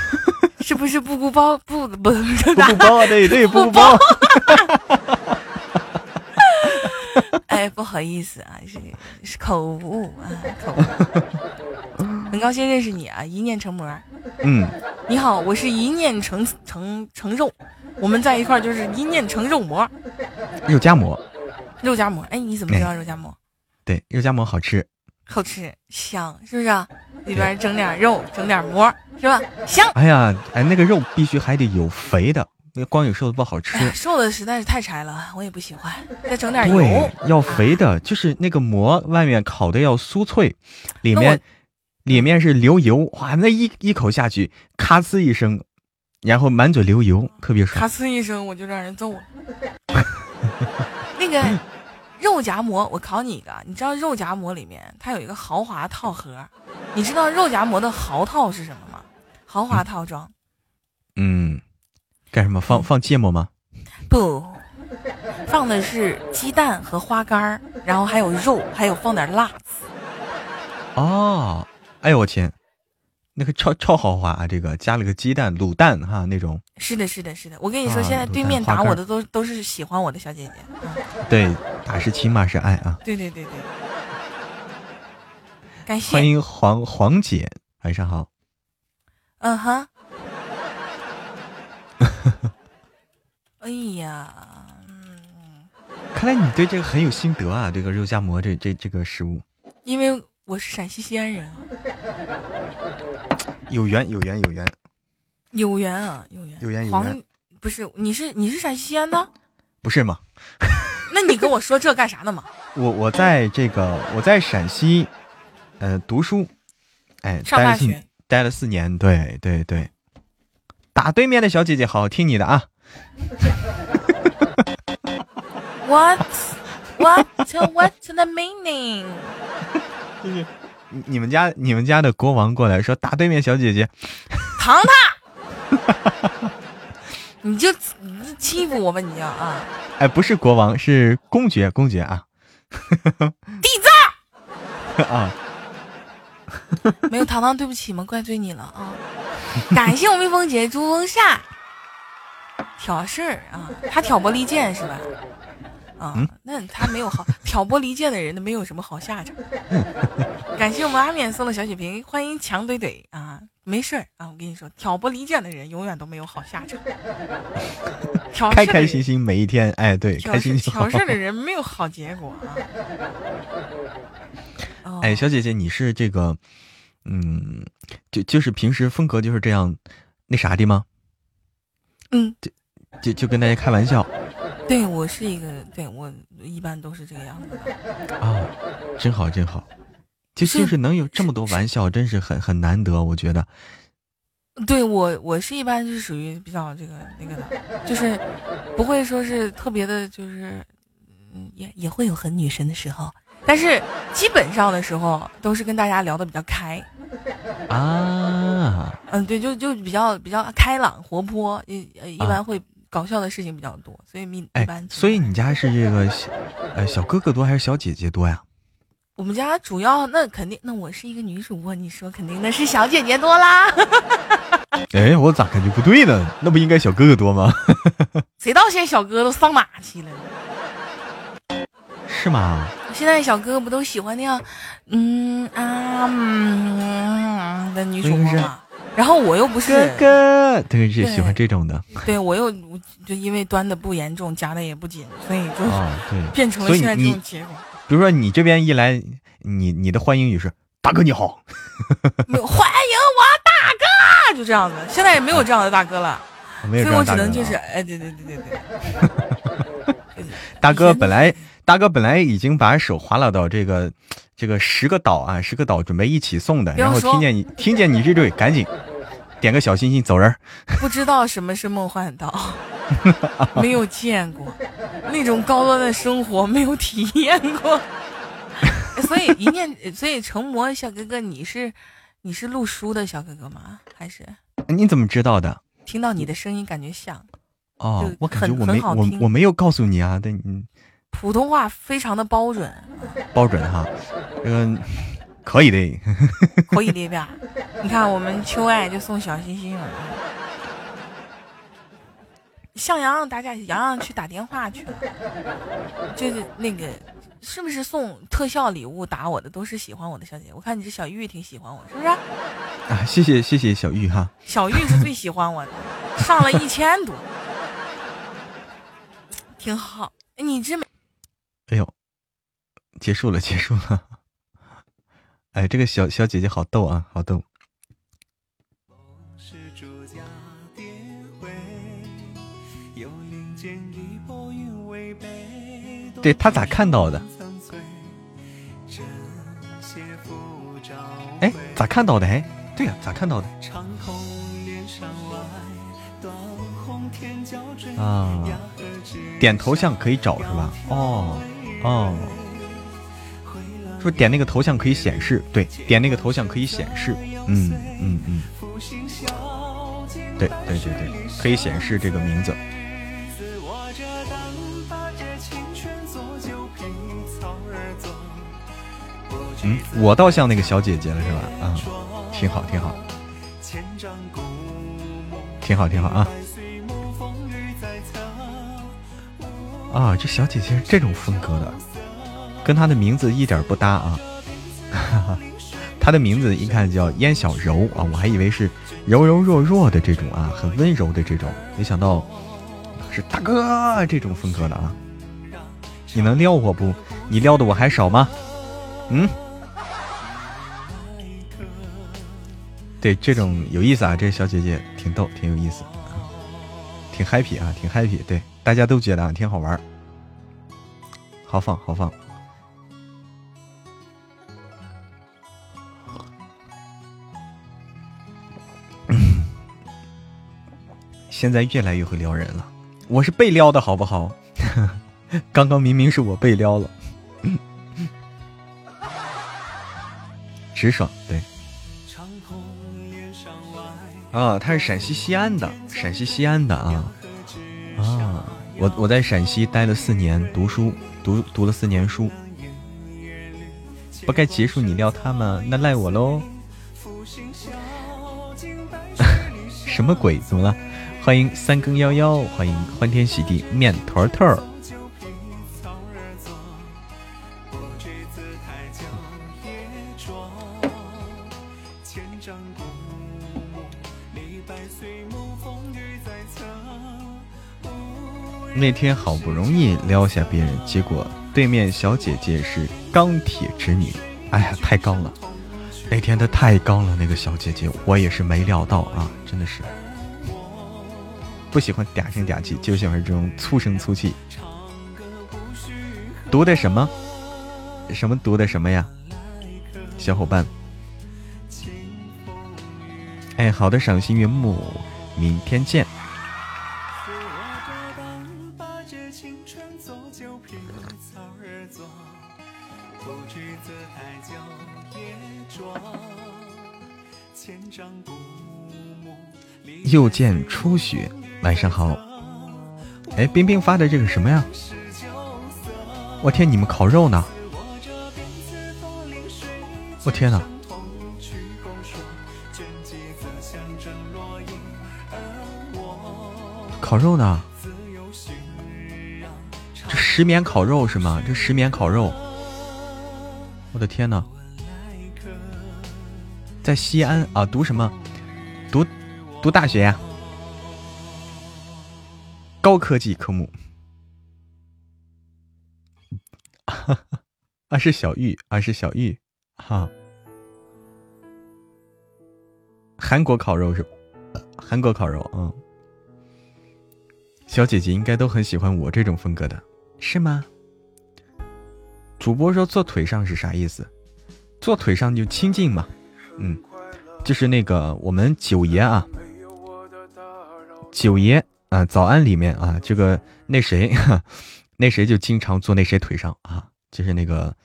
[LAUGHS] 是不是步步包？步不 [LAUGHS] 步步包啊？[LAUGHS] 对对，步步包。哎，不好意思啊，是是口误啊，口误。很高兴认识你啊，一念成魔。嗯，你好，我是一念成成成肉，我们在一块儿就是一念成肉膜，肉夹馍，肉夹馍。哎，你怎么知道肉夹馍？对，肉夹馍好吃，好吃香，是不是啊？里边整点肉，整点馍，是吧？香。哎呀，哎，那个肉必须还得有肥的，那光有瘦的不好吃。瘦的实在是太柴了，我也不喜欢。再整点油，要肥的，就是那个馍外面烤的要酥脆，里面。里面是流油，哇，那一一口下去，咔呲一声，然后满嘴流油，特别爽。咔呲一声，我就让人揍了。[LAUGHS] 那个肉夹馍，我考你一个，你知道肉夹馍里面它有一个豪华套盒，你知道肉夹馍的豪套是什么吗？豪华套装。嗯，干什么？放放芥末吗？不，放的是鸡蛋和花干然后还有肉，还有放点辣子。哦。哎呦我天，那个超超豪华啊！这个加了个鸡蛋卤蛋哈，那种。是的，是的，是的。我跟你说，现在对面打我的都都是喜欢我的小姐姐。对，打是亲，骂是爱啊。对对对对。感谢。欢迎黄黄姐，晚上好。嗯哼。哎呀，嗯。看来你对这个很有心得啊，这个肉夹馍这这这个食物。因为。我是陕西西安人，[LAUGHS] 有缘有缘有缘，有缘啊有缘。有缘有缘，不是你是你是陕西西安的，不是吗？[LAUGHS] 那你跟我说这干啥呢嘛？[LAUGHS] 我我在这个我在陕西，呃读书，哎上大学。待了四年，对对对，打对面的小姐姐好好听你的啊，What? What? What's the meaning？你你们家你们家的国王过来说打对面小姐姐，糖糖，[LAUGHS] 你就欺负我吧你要啊！哎，不是国王，是公爵公爵啊！地藏 [LAUGHS] 啊！没有糖糖，对不起嘛，怪罪你了啊！感谢我蜜蜂姐朱风扇挑事儿啊，他挑拨离间是吧？啊，那他没有好 [LAUGHS] 挑拨离间的人，都没有什么好下场。[LAUGHS] 感谢我们阿冕送的小血瓶，欢迎强怼怼啊！没事儿啊，我跟你说，挑拨离间的人永远都没有好下场。[LAUGHS] 开开心心每一天，哎，对，开心挑事的人没有好结果啊。哎，小姐姐，你是这个，嗯，就就是平时风格就是这样，那啥的吗？嗯，就就就跟大家开玩笑。对我是一个，对我一般都是这个样子啊，真好真好，就就是能有这么多玩笑，真是很很难得，我觉得。[LAUGHS] 对我我是一般是属于比较这个那个的，就是不会说是特别的，就是嗯也也会有很女神的时候，但是基本上的时候都是跟大家聊的比较开。啊。啊，嗯，对，就就比较比较开朗活泼，一一般会搞笑的事情比较多，所以一一般。所以你家是这个小呃小哥哥多还是小姐姐多呀？我们家主要那肯定，那我是一个女主播，你说肯定那是小姐姐多啦。[LAUGHS] 哎，我咋感觉不对呢？那不应该小哥哥多吗？[LAUGHS] 谁道现在小哥哥都上马去了？是吗？现在小哥哥不都喜欢那样，嗯啊嗯的女主播吗？然后我又不是哥哥，对，是喜欢这种的。对我又就因为端的不严重，夹的也不紧，所以就对变成了现在这种结果。比如说你这边一来，你你的欢迎语是大哥你好，[LAUGHS] 欢迎我大哥，就这样子。现在也没有这样的大哥了，[LAUGHS] 所以我只能就是哎，对对对对 [LAUGHS] 对，大哥本来。大哥本来已经把手划拉到这个，这个十个岛啊，十个岛准备一起送的，然后听见你听见你这对，赶紧点个小心心走人。不知道什么是梦幻岛，没有见过那种高端的生活，没有体验过。所以一念，所以成魔小哥哥，你是你是录书的小哥哥吗？还是你怎么知道的？听到你的声音感觉像哦，我感觉我没我我没有告诉你啊，但你。普通话非常的标准，标准哈，这个可以的，可以的吧？你看我们秋爱就送小心心了，向阳阳大家洋洋去打电话去了，就是那个是不是送特效礼物打我的都是喜欢我的小姐姐？我看你这小玉挺喜欢我，是不是？啊，谢谢谢谢小玉哈，小玉是最喜欢我的，上了一千多，挺好。你这没。哎呦，结束了，结束了。哎，这个小小姐姐好逗啊，好逗。对他咋看到的？哎，咋看到的？哎，对呀，咋看到的？啊，点头像可以找是吧？哦。哦，说点那个头像可以显示，对，点那个头像可以显示，嗯嗯嗯，对对对对，可以显示这个名字。嗯，我倒像那个小姐姐了是吧？啊，挺好挺好，挺好挺好啊。啊，这小姐姐是这种风格的，跟她的名字一点不搭啊！哈 [LAUGHS] 哈她的名字一看叫燕小柔啊，我还以为是柔柔弱弱的这种啊，很温柔的这种，没想到是大哥这种风格的啊！你能撩我不？你撩的我还少吗？嗯？对，这种有意思啊，这小姐姐挺逗，挺有意思，挺 happy 啊，挺 happy，对。大家都觉得挺好玩好放好放。[COUGHS] 现在越来越会撩人了，我是被撩的好不好？[LAUGHS] 刚刚明明是我被撩了，[LAUGHS] 直爽对。啊，他是陕西西安的，陕西西安的啊。我我在陕西待了四年，读书读读了四年书，不该结束你撩他吗？那赖我喽！[LAUGHS] 什么鬼？怎么了？欢迎三更幺幺，欢迎欢天喜地面坨坨。那天好不容易撩下别人，结果对面小姐姐是钢铁直女，哎呀，太刚了！那天她太刚了，那个小姐姐，我也是没料到啊，真的是不喜欢嗲声嗲气，就喜欢这种粗声粗气。读的什么？什么读的什么呀？小伙伴，哎，好的，赏心悦目，明天见。又见初雪，晚上好。哎，冰冰发的这个什么呀？我天，你们烤肉呢？我天哪！烤肉呢？这石棉烤肉是吗？这石棉烤肉，我的天哪！在西安啊，读什么？读大学呀？高科技科目。[LAUGHS] 啊，是小玉，啊是小玉，哈。韩国烤肉是，韩国烤肉，嗯。小姐姐应该都很喜欢我这种风格的，是吗？主播说坐腿上是啥意思？坐腿上就清静嘛。嗯，就是那个我们九爷啊，九爷啊，早安里面啊，这个那谁，[LAUGHS] 那谁就经常坐那谁腿上啊，就是那个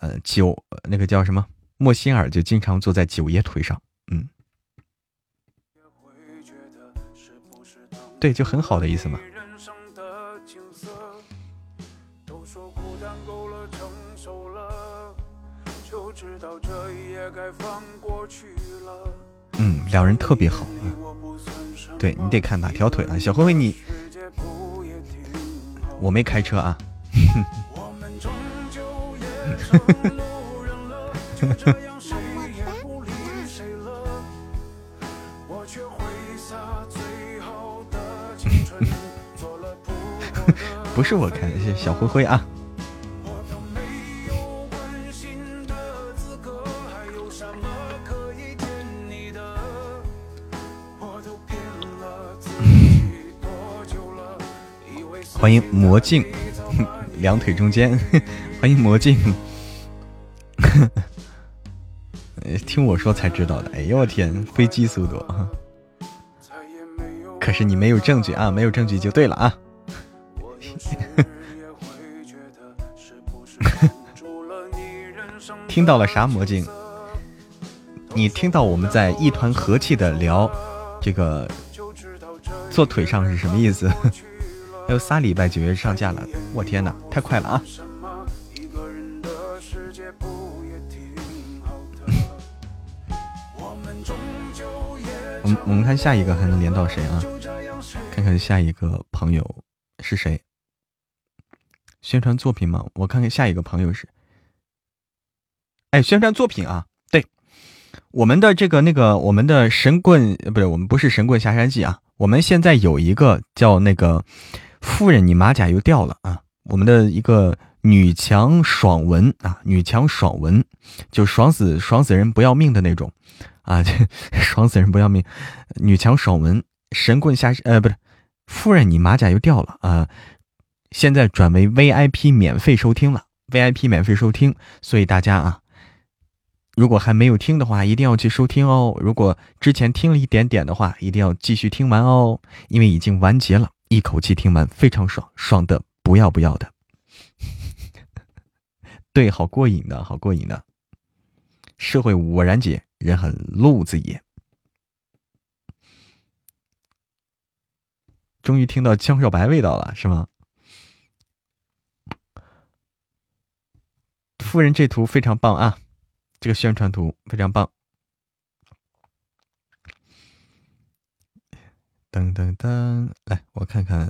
呃九那个叫什么莫心尔就经常坐在九爷腿上，嗯，对，就很好的意思嘛。嗯，两人特别好。对你得看哪条腿啊，小灰灰你，我没开车啊。[LAUGHS] 不是我开，是小灰灰啊。欢迎魔镜，[LAUGHS] 两腿中间。[LAUGHS] 欢迎魔镜，[LAUGHS] 听我说才知道的。哎呦我天，飞机速度啊！可是你没有证据啊，没有证据就对了啊。听到了啥魔镜？你听到我们在一团和气的聊这个坐腿上是什么意思？还有仨礼拜九月上架了，我天哪，太快了啊！[LAUGHS] 我们我们看下一个还能连到谁啊？看看下一个朋友是谁？宣传作品吗？我看看下一个朋友是……哎，宣传作品啊！对，我们的这个那个我们的神棍不对，我们不是神棍下山记啊，我们现在有一个叫那个。夫人，你马甲又掉了啊！我们的一个女强爽文啊，女强爽文，就爽死爽死人不要命的那种啊，[LAUGHS] 爽死人不要命。女强爽文，神棍下呃不是，夫人你马甲又掉了啊！现在转为 VIP 免费收听了，VIP 免费收听，所以大家啊，如果还没有听的话，一定要去收听哦。如果之前听了一点点的话，一定要继续听完哦，因为已经完结了。一口气听完，非常爽，爽的不要不要的。[LAUGHS] 对，好过瘾的，好过瘾的。社会我然姐，人很路子野。终于听到江小白味道了，是吗？夫人，这图非常棒啊！这个宣传图非常棒。噔噔噔，来我看看，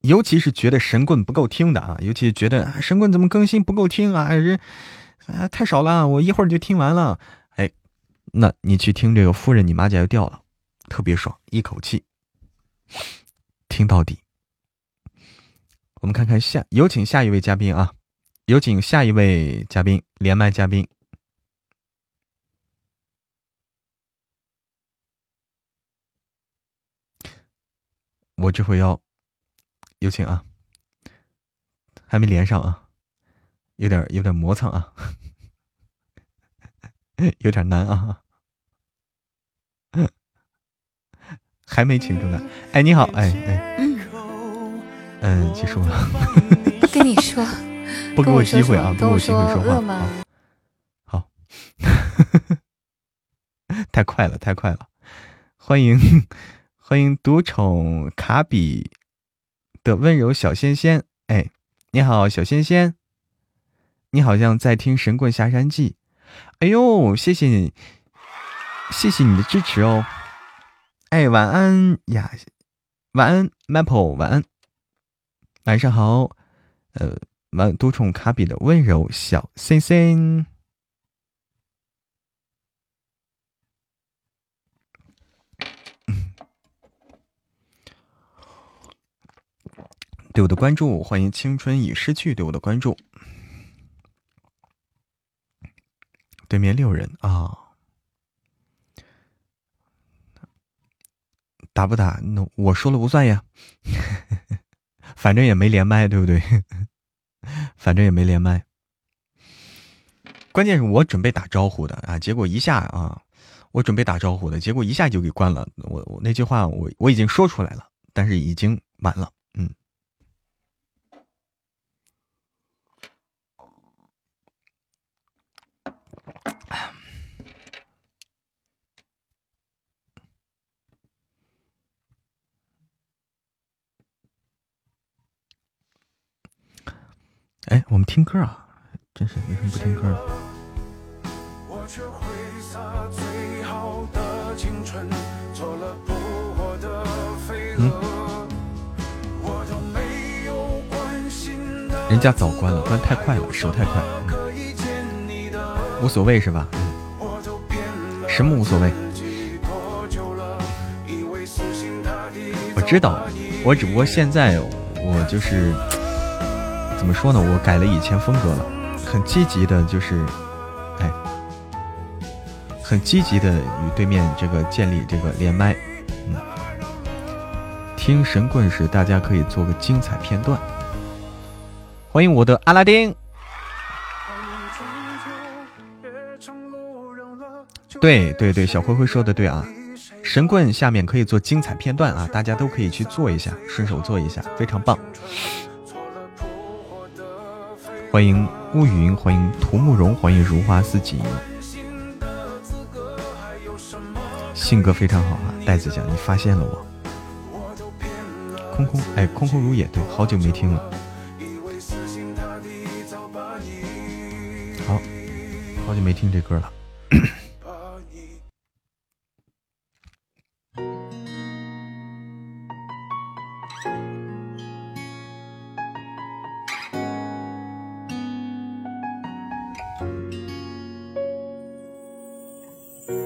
尤其是觉得神棍不够听的啊，尤其是觉得神棍怎么更新不够听啊，人啊太少了，我一会儿就听完了。哎，那你去听这个夫人，你马甲又掉了，特别爽，一口气听到底。我们看看下，有请下一位嘉宾啊，有请下一位嘉宾连麦嘉宾。我这会要有请啊，还没连上啊，有点有点磨蹭啊，[LAUGHS] 有点难啊，还没请出来。哎，你好，哎哎，嗯嗯，结束了。不跟你说，[LAUGHS] 不给我机会啊，不给我机会说话。好，[LAUGHS] 太快了，太快了！欢迎欢迎独宠卡比的温柔小仙仙，哎，你好，小仙仙，你好像在听《神棍下山记》，哎呦，谢谢你，谢谢你的支持哦，哎，晚安呀，晚安，Maple，晚安，晚上好，呃，晚独宠卡比的温柔小仙仙。对我的关注，欢迎青春已失去对我的关注。对面六人啊，打不打？那我说了不算呀，反正也没连麦，对不对？反正也没连麦。关键是我准备打招呼的啊，结果一下啊，我准备打招呼的结果一下就给关了。我我那句话我我已经说出来了，但是已经晚了。哎，我们听歌啊！真是为什么不听歌？嗯，人家早关了，关太快了，手太快，无所谓是吧？什么无所谓？我知道，我只不过现在我就是。怎么说呢？我改了以前风格了，很积极的，就是，哎，很积极的与对面这个建立这个连麦。嗯，听神棍时，大家可以做个精彩片段。欢迎我的阿拉丁。对对对，小灰灰说的对啊，神棍下面可以做精彩片段啊，大家都可以去做一下，顺手做一下，非常棒。欢迎乌云，欢迎涂慕容，欢迎如花似锦。性格非常好啊，袋子讲你发现了我。空空哎，空空如也对，好久没听了。好，好久没听这歌了。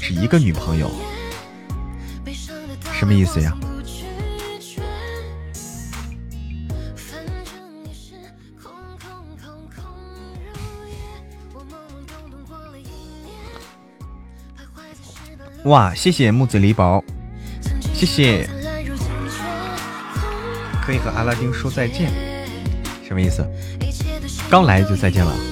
止一个女朋友，什么意思呀？哇，谢谢木子李宝，谢谢，可以和阿拉丁说再见，什么意思？刚来就再见了？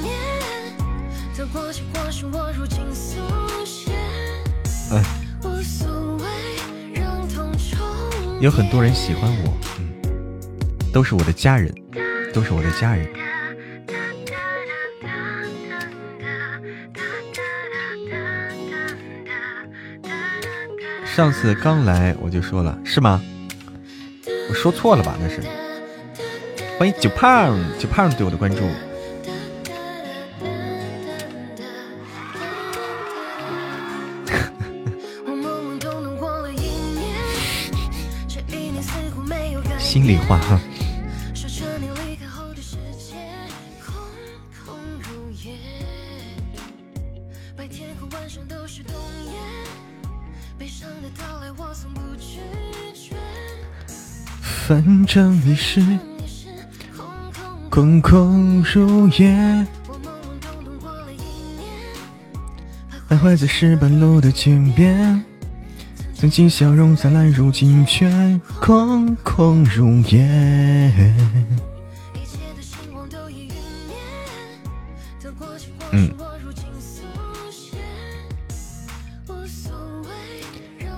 有很多人喜欢我，嗯，都是我的家人，都是我的家人。上次刚来我就说了，是吗？我说错了吧？那是。欢迎九胖，九胖对我的关注。心里话哈。反正你是空空如也。徘徊在石板路的街边，曾经笑容灿烂，如今却空空如也。嗯。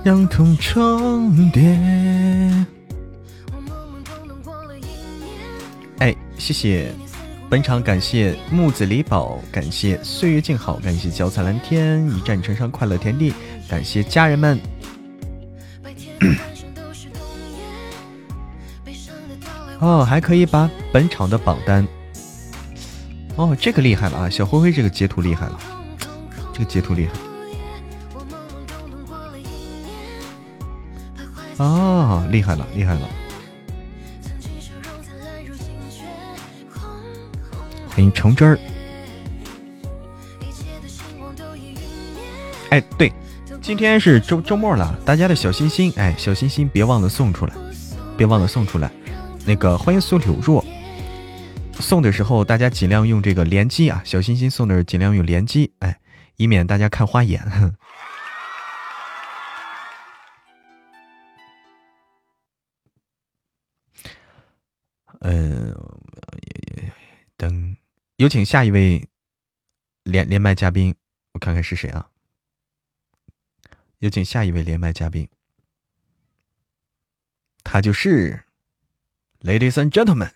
让痛重叠。哎，谢谢本场，感谢木子李宝，感谢岁月静好，感谢脚踩蓝天，一战成伤快乐天地，感谢家人们。哦，还可以把本场的榜单。哦，这个厉害了啊！小灰灰这个截图厉害了，这个截图厉害。哦，厉害了，厉害了！欢迎橙汁儿。哎，对，今天是周周末了，大家的小心心，哎，小心心别忘了送出来，别忘了送出来。那个欢迎苏柳若。送的时候，大家尽量用这个连击啊！小心心送的尽量用连击，哎，以免大家看花眼。嗯，[LAUGHS] 等有请下一位连连麦嘉宾，我看看是谁啊？有请下一位连麦嘉宾，他就是，Ladies and Gentlemen。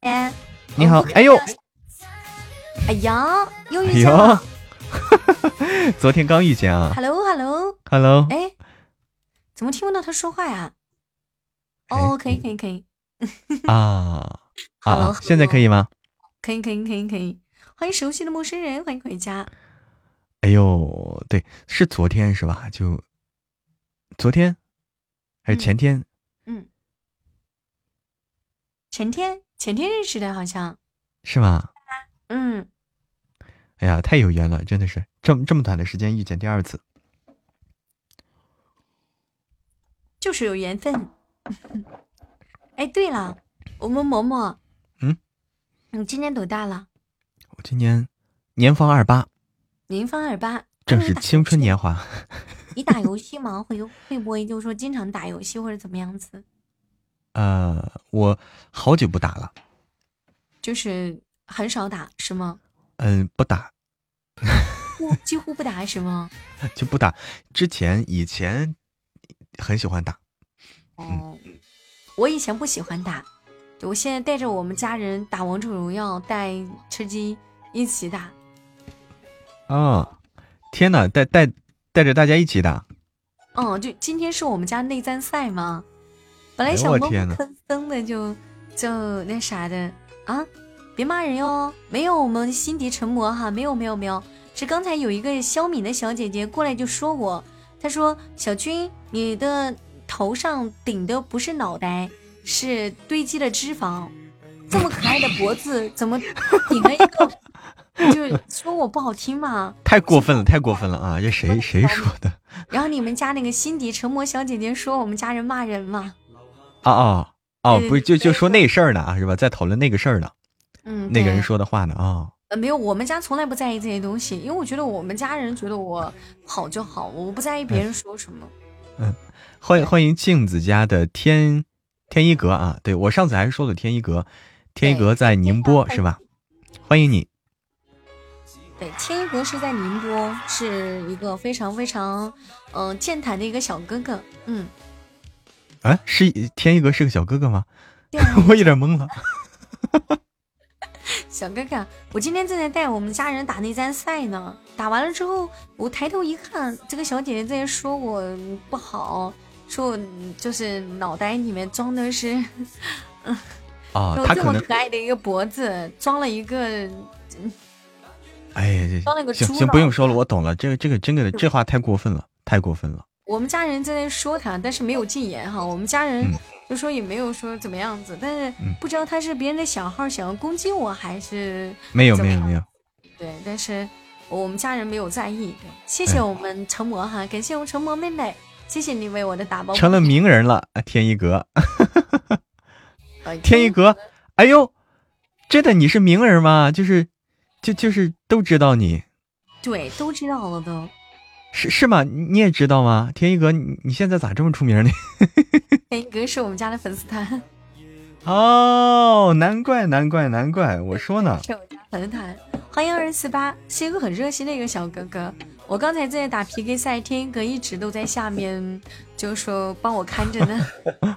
哎，你好，哎呦，哎呀，又遇见了，[LAUGHS] 昨天刚遇见啊，Hello，Hello，Hello，哎，怎么听不到他说话呀？哦，可以，可以，可以，啊，[LAUGHS] 好，现在可以吗？可以，可以，可以，可以，欢迎熟悉的陌生人，欢迎回家。哎呦，对，是昨天是吧？就昨天还是前天？嗯，前天。前天认识的，好像是吗？嗯。哎呀，太有缘了，真的是这么这么短的时间遇见第二次，就是有缘分。[LAUGHS] 哎，对了，我们嬷嬷，嗯，你今年多大了？我今年年方二八。年方二八，正是青春年华。你打 [LAUGHS] 游戏吗？会会不会就是说经常打游戏或者怎么样子？呃，我好久不打了，就是很少打，是吗？嗯，不打，不几乎不打，是吗？[LAUGHS] 就不打。之前以前很喜欢打。哦，我以前不喜欢打，我现在带着我们家人打王者荣耀，带吃鸡一起打。啊，天哪，带带带着大家一起打。哦，就今天是我们家内战赛吗？本来想懵坑坑的，就就那啥的啊！别骂人哟，没有我们心底成魔哈，没有没有没有，是刚才有一个肖敏的小姐姐过来就说我，她说小军你的头上顶的不是脑袋，是堆积的脂肪，这么可爱的脖子怎么顶了一个？[LAUGHS] 就是说我不好听嘛？[LAUGHS] 太过分了，太过分了啊！这谁谁说的？[LAUGHS] 然后你们家那个心底成魔小姐姐说我们家人骂人嘛？啊啊哦，不是，就就说那事儿呢，是吧？在讨论那个事儿呢。嗯，那个人说的话呢啊。呃，没有，我们家从来不在意这些东西，因为我觉得我们家人觉得我好就好，我不在意别人说什么。嗯，欢迎欢迎镜子家的天天一阁啊！对我上次还是说了天一阁，天一阁在宁波是吧？欢迎你。对，天一阁是在宁波，是一个非常非常嗯健谈的一个小哥哥，嗯。啊，是天一哥是个小哥哥吗？[LAUGHS] 我有点懵了。[LAUGHS] 小哥哥，我今天正在带我们家人打内战赛呢。打完了之后，我抬头一看，这个小姐姐在说我不好，说我就是脑袋里面装的是，嗯，啊，他这么可爱的一个脖子，装了一个，哎呀，装了个行行，不用说了，我懂了。这个这个真的，这话太过分了，太过分了。我们家人在那说他，但是没有禁言哈。我们家人就说也没有说怎么样子，但是不知道他是别人的小号想要攻击我还是没有没有没有。对，但是我们家人没有在意。谢谢我们成魔哈，感谢我们成魔妹妹，谢谢你为我的打包。成了名人了啊，天一阁。天一阁，哎呦，真的你是名人吗？就是，就就是都知道你。对，都知道了都。是是吗？你也知道吗？天一哥，你你现在咋这么出名呢？[LAUGHS] 天一哥是我们家的粉丝团。哦，难怪难怪难怪，我说呢。是我家粉丝团，欢迎二四八，是一个很热心的一个小哥哥。我刚才正在打 PK 赛，天一哥一直都在下面，就说帮我看着呢。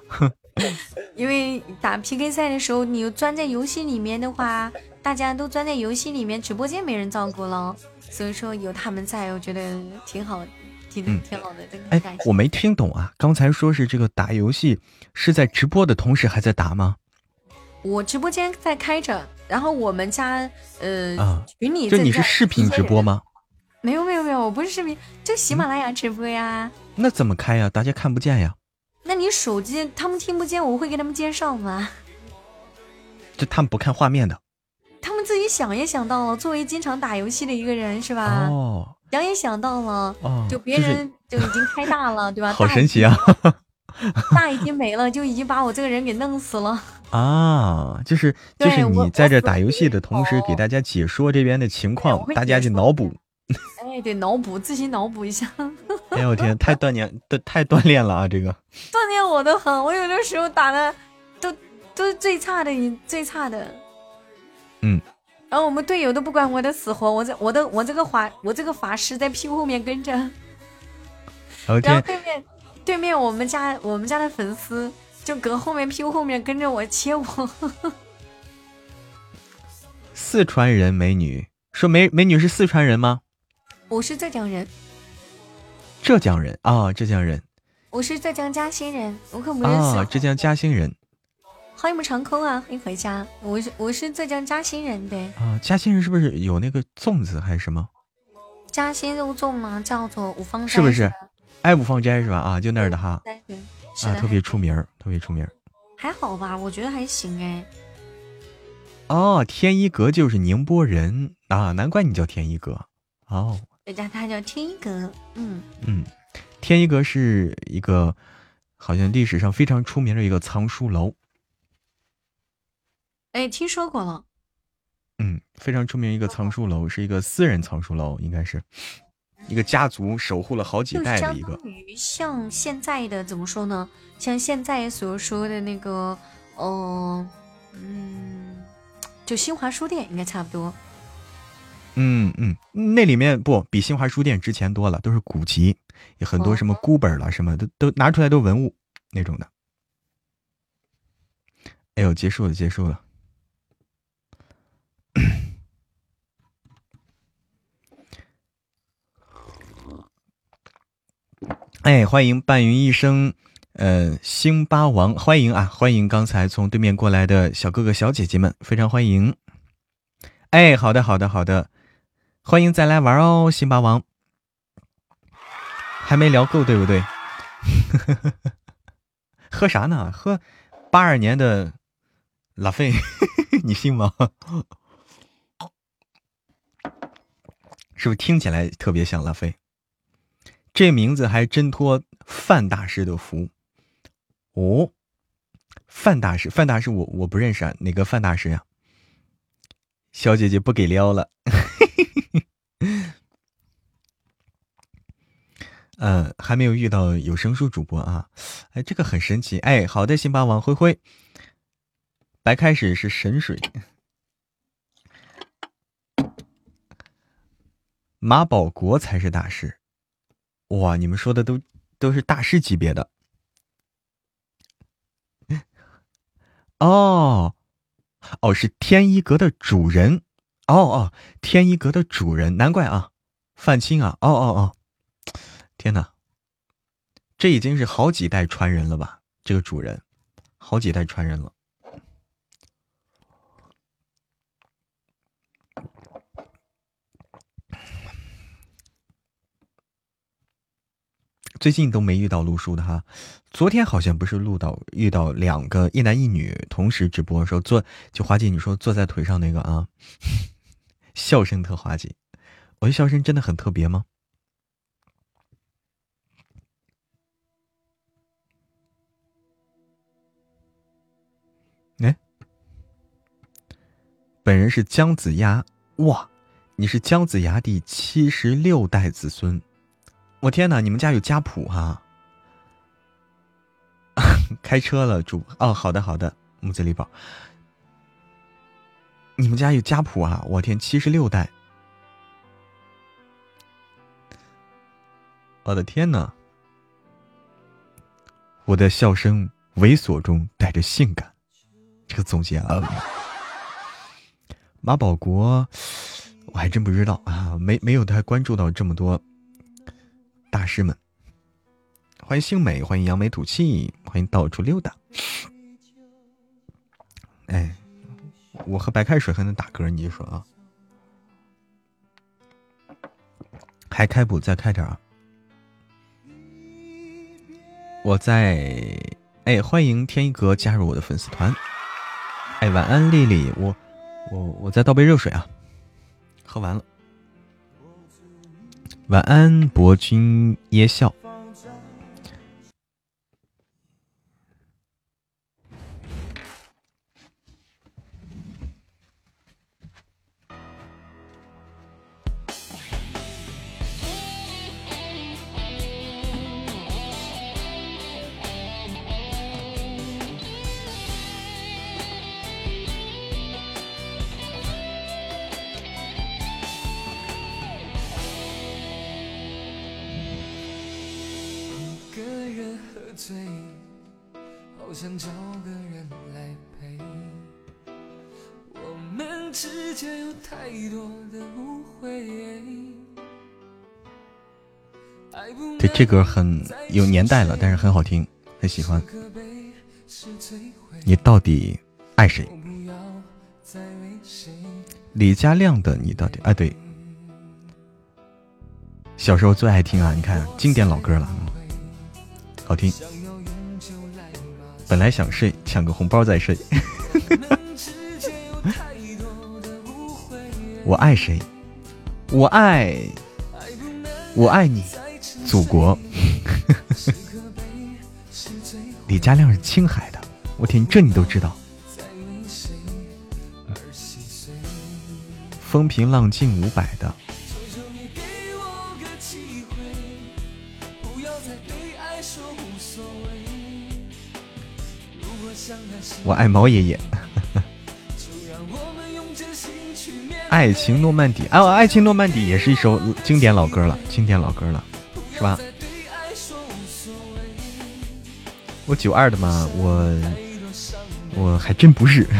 [LAUGHS] 因为打 PK 赛的时候，你钻在游戏里面的话，大家都钻在游戏里面，直播间没人照顾了。所以说有他们在，我觉得挺好，挺挺好的。哎，我没听懂啊，刚才说是这个打游戏是在直播的同时还在打吗？我直播间在开着，然后我们家呃群里就你是视频直播吗？没有没有没有，我不是视频，就喜马拉雅直播呀。那怎么开呀？大家看不见呀。那你手机他们听不见，我会给他们介绍吗？就他们不看画面的。他们自己想也想到了，作为经常打游戏的一个人，是吧？哦，想也想到了，哦，就别人就已经开大了，对吧？[LAUGHS] 好神奇啊！[LAUGHS] 大已经没了，就已经把我这个人给弄死了 [LAUGHS] 啊！就是就是你在这打游戏的同时，给大家解说这边的情况，大家去脑补。哎，得脑补，自行脑补一下。哎呦我天，太锻炼，太锻炼了啊！这个锻炼我的很，我有的时候打的都都是最差的，最差的。嗯，然后我们队友都不管我的死活，我这我的我这个法我这个法师在屁股后面跟着，然后对面对面我们家我们家的粉丝就搁后面屁股后面跟着我切我。四川人美女说美美女是四川人吗？我是浙江人。浙江人啊，浙江人。我是浙江嘉兴人，我可不认识。啊，浙江嘉兴人。欢迎我们长空啊！欢迎回家。我是我是浙江嘉兴人的啊。嘉兴人是不是有那个粽子还是什么？嘉兴肉粽吗？叫做五芳斋。是不是？哎，五芳斋是吧？啊，就那儿的哈。对，啊，特别出名特别出名还好吧？我觉得还行哎。哦，天一阁就是宁波人啊，难怪你叫天一阁哦。人家他叫天一阁，嗯嗯，天一阁是一个好像历史上非常出名的一个藏书楼。哎，听说过了。嗯，非常出名一个藏书楼，是一个私人藏书楼，应该是一个家族守护了好几代的一个。像现在的怎么说呢？像现在所说的那个，哦，嗯，就新华书店应该差不多。嗯嗯，那里面不比新华书店值钱多了，都是古籍，有很多什么孤本了，什么都都拿出来都文物那种的。哎呦，结束了，结束了。哎，欢迎半云一生，呃，星巴王，欢迎啊，欢迎刚才从对面过来的小哥哥小姐姐们，非常欢迎。哎，好的，好的，好的，欢迎再来玩哦，星巴王，还没聊够，对不对？[LAUGHS] 喝啥呢？喝八二年的拉菲，[LAUGHS] 你信吗？是不是听起来特别像拉菲？这名字还真托范大师的福哦。范大师，范大师，我我不认识啊，哪个范大师呀？小姐姐不给撩了。嗯，[LAUGHS] 还没有遇到有声书主播啊。哎，这个很神奇。哎，好的，辛巴王灰灰，白开水是神水。马保国才是大师，哇！你们说的都都是大师级别的。哦，哦，是天一阁的主人。哦哦，天一阁的主人，难怪啊，范青啊。哦哦哦，天哪，这已经是好几代传人了吧？这个主人，好几代传人了。最近都没遇到录书的哈，昨天好像不是录到遇到两个一男一女同时直播的时候坐就华姐你说坐在腿上那个啊，[LAUGHS] 笑声特滑稽，我的笑声真的很特别吗？哎，本人是姜子牙，哇，你是姜子牙第七十六代子孙，我天哪，你们家有家谱哈？[LAUGHS] 开车了，主哦，好的好的，木子李宝，你们家有家谱啊？我天，七十六代，我的天哪！我的笑声猥琐中带着性感，这个总结啊，马保国，我还真不知道啊，没没有太关注到这么多大师们。欢迎星美，欢迎扬眉吐气，欢迎到处溜达。哎，我喝白开水还能打嗝，你就说啊？还开补，再开点啊！我在哎，欢迎天一阁加入我的粉丝团。哎，晚安，丽丽，我我我再倒杯热水啊，喝完了。晚安，博君耶笑。醉，好想找个人来陪。我们之间有太多的误会对，这歌很有年代了，但是很好听，很喜欢。你到底爱谁？李佳亮的你到底哎对，小时候最爱听啊！你看经典老歌了，好听。本来想睡，抢个红包再睡。[LAUGHS] 我爱谁？我爱，我爱你，祖国。[LAUGHS] 李佳亮是青海的，我天，这你都知道。风平浪静五百的。我爱毛爷爷。爱情诺曼底，啊，爱情诺曼底也是一首经典老歌了，经典老歌了，是吧？我九二的嘛，我我还真不是。[LAUGHS]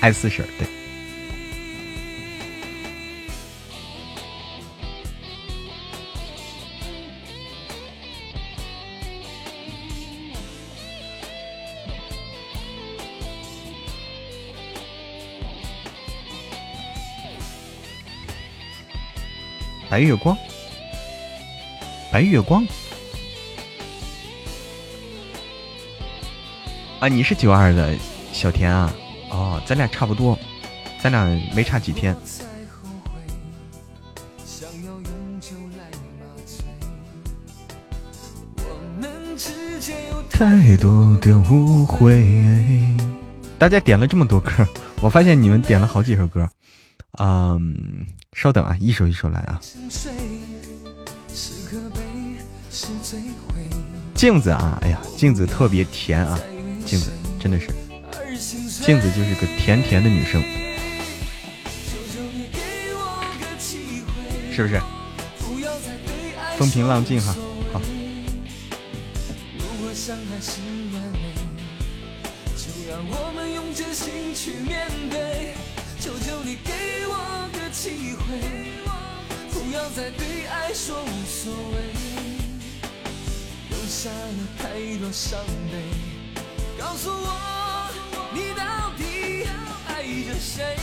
爱四婶，对。白月光，白月光啊！你是九二的小田啊？哦，咱俩差不多，咱俩没差几天。太多的误会，大家点了这么多歌，我发现你们点了好几首歌，嗯。稍等啊，一首一首来啊。镜子啊，哎呀，镜子特别甜啊，镜子真的是，镜子就是个甜甜的女生，是不是？风平浪静哈，再对爱说无所谓，留下了太多伤悲。告诉我，你到底爱着谁？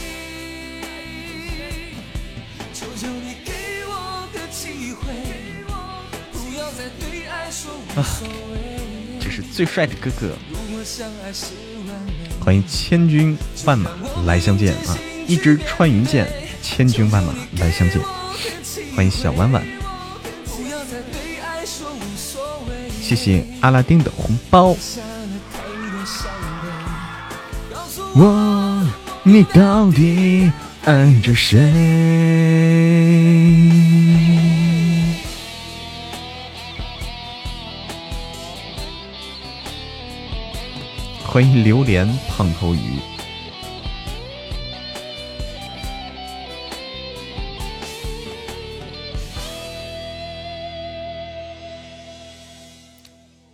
求求你给我个机会，不要再对爱说无所谓。这是最帅的哥哥，欢迎千军万马来相见啊！一支穿云箭，千军万马来相见。欢迎小婉婉，谢谢阿拉丁的红包。我，你到底爱着谁？欢迎榴莲胖头鱼。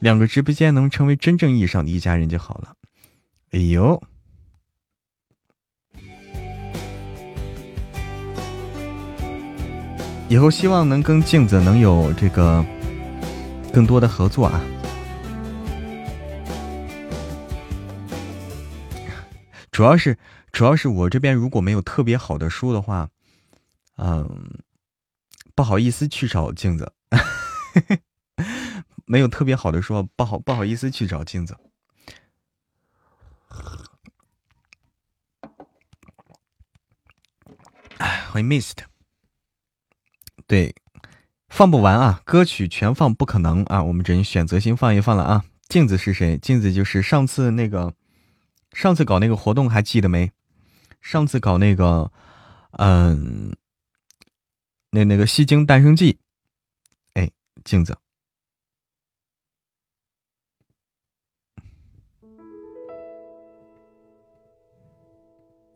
两个直播间能成为真正意义上的一家人就好了。哎呦，以后希望能跟镜子能有这个更多的合作啊。主要是，主要是我这边如果没有特别好的书的话，嗯，不好意思去找镜子。[LAUGHS] 没有特别好的说，不好不好意思去找镜子。哎，欢迎 Mist。对，放不完啊，歌曲全放不可能啊，我们只能选择性放一放了啊。镜子是谁？镜子就是上次那个，上次搞那个活动还记得没？上次搞那个，嗯，那那个戏精诞生记，哎，镜子。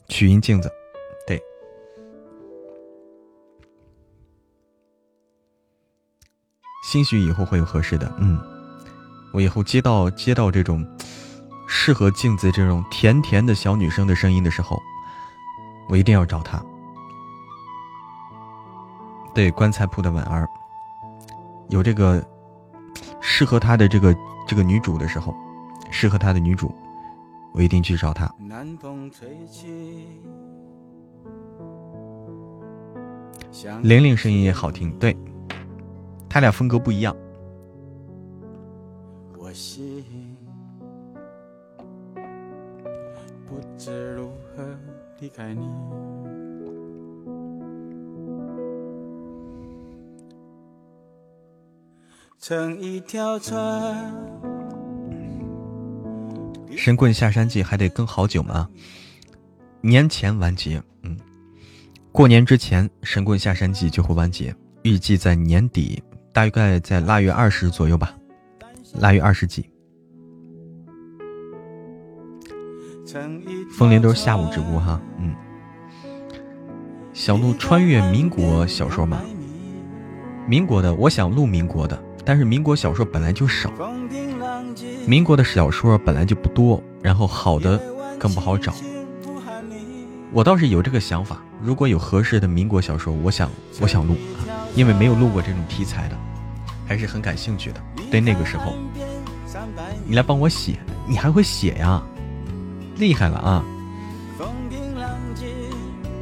曲音镜子，对，兴许以后会有合适的。嗯，我以后接到接到这种适合镜子这种甜甜的小女生的声音的时候，我一定要找她。对，棺材铺的婉儿，有这个适合她的这个这个女主的时候，适合她的女主。我一定去找他。玲玲声音也好听，对，他俩风格不一样。乘一条船。神棍下山记还得更好久吗？年前完结，嗯，过年之前神棍下山记就会完结，预计在年底，大概在腊月二十左右吧，腊月二十几。风铃都是下午直播哈，嗯。想录穿越民国小说吗？民国的，我想录民国的，但是民国小说本来就少。民国的小说本来就不多，然后好的更不好找。我倒是有这个想法，如果有合适的民国小说，我想我想录啊，因为没有录过这种题材的，还是很感兴趣的。对那个时候，你来帮我写，你还会写呀？厉害了啊！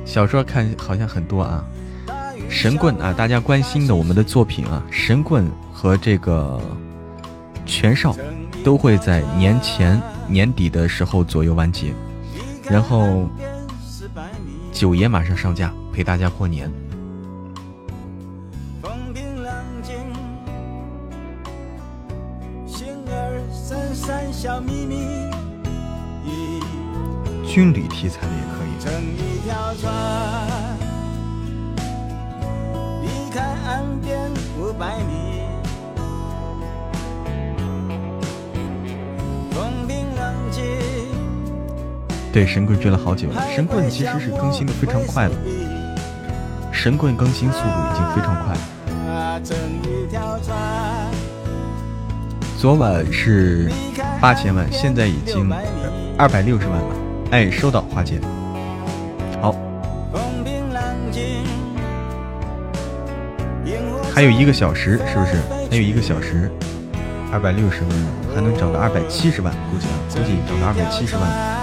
小说看好像很多啊，神棍啊，大家关心的我们的作品啊，神棍和这个全少。都会在年前年底的时候左右完结，然后九爷马上上架陪大家过年。军旅题材的也可以。整一条船离开岸边五百米。对神棍追了好久了，神棍其实是更新的非常快了，神棍更新速度已经非常快了。昨晚是八千万，现在已经二百六十万了。哎，收到，花姐。好，还有一个小时，是不是？还有一个小时，二百六十万，还能涨到二百七十万，估计啊，估计涨到二百七十万。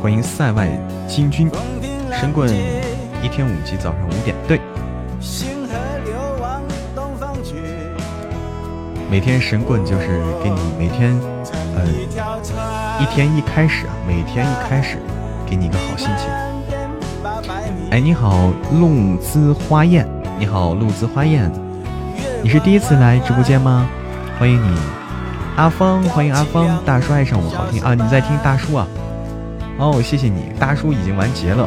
欢迎塞外金军，神棍一天五集，早上五点，对。每天神棍就是给你每天，呃，一天一开始啊，每天一开始给你一个好心情。哎，你好，露姿花艳，你好，露姿花艳，你是第一次来直播间吗？欢迎你，阿芳，欢迎阿芳，大叔爱上我，好听啊！你在听大叔啊？哦，谢谢你，大叔已经完结了，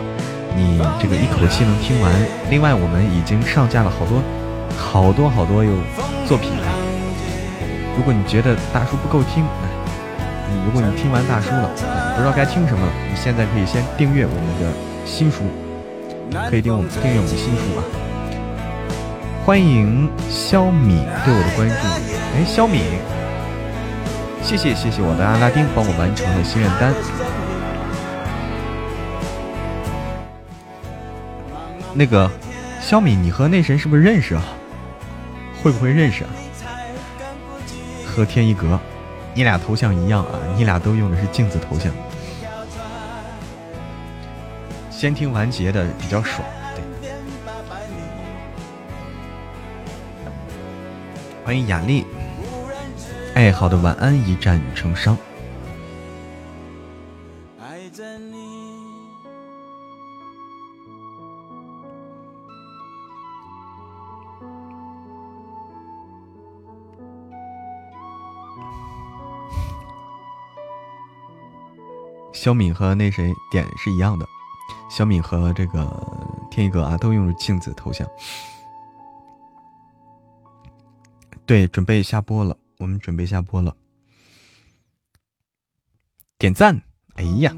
你这个一口气能听完。另外，我们已经上架了好多好多好多有作品啊。如果你觉得大叔不够听，你如果你听完大叔了，不知道该听什么了，你现在可以先订阅我们的新书。可以订我们订阅我们的新书啊！欢迎肖敏对我的关注。哎，肖敏，谢谢谢谢我的阿拉丁帮我完成了心愿单。那个肖米，你和内神是不是认识啊？会不会认识啊？和天一阁，你俩头像一样啊！你俩都用的是镜子头像。先听完结的比较爽，对。欢迎雅丽，哎，好的，晚安，一战成伤。小敏和那谁点是一样的。小米和这个天一哥啊，都用了镜子头像。对，准备下播了，我们准备下播了。点赞！哎呀，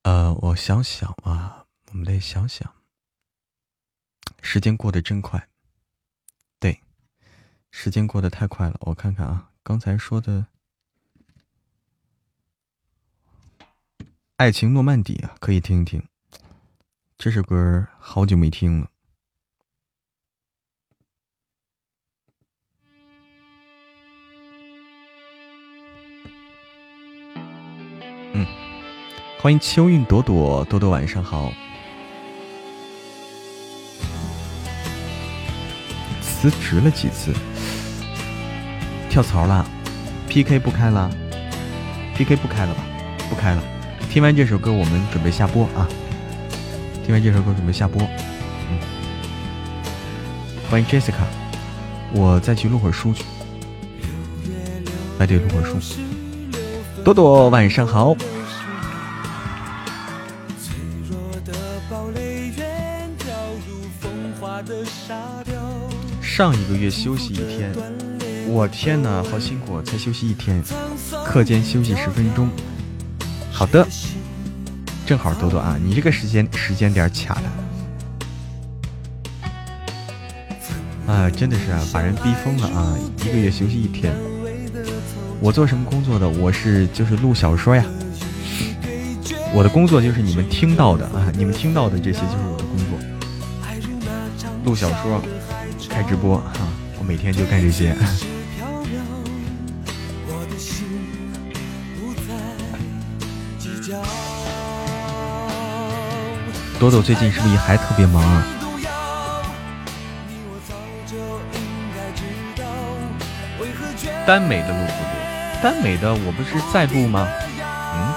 呃，我想想啊，我们得想想。时间过得真快。时间过得太快了，我看看啊，刚才说的《爱情诺曼底》啊，可以听一听。这首歌好久没听了。嗯，欢迎秋韵朵朵，朵朵晚上好。辞职了几次？跳槽了，PK 不开了，PK 不开了吧？不开了。听完这首歌，我们准备下播啊！听完这首歌，准备下播。欢迎 Jessica，我再去录会儿书去。哎，对，录会儿书。朵朵，晚上好。上一个月休息一天。我天哪，好辛苦，才休息一天，课间休息十分钟。好的，正好多多啊，你这个时间时间点卡的，啊，真的是啊，把人逼疯了啊！一个月休息一天。我做什么工作的？我是就是录小说呀。我的工作就是你们听到的啊，你们听到的这些就是我的工作。录小说，开直播哈，我每天就干这些。朵朵最近是不是也还特别忙啊？耽美的录不录？耽美的我不是在录吗？嗯，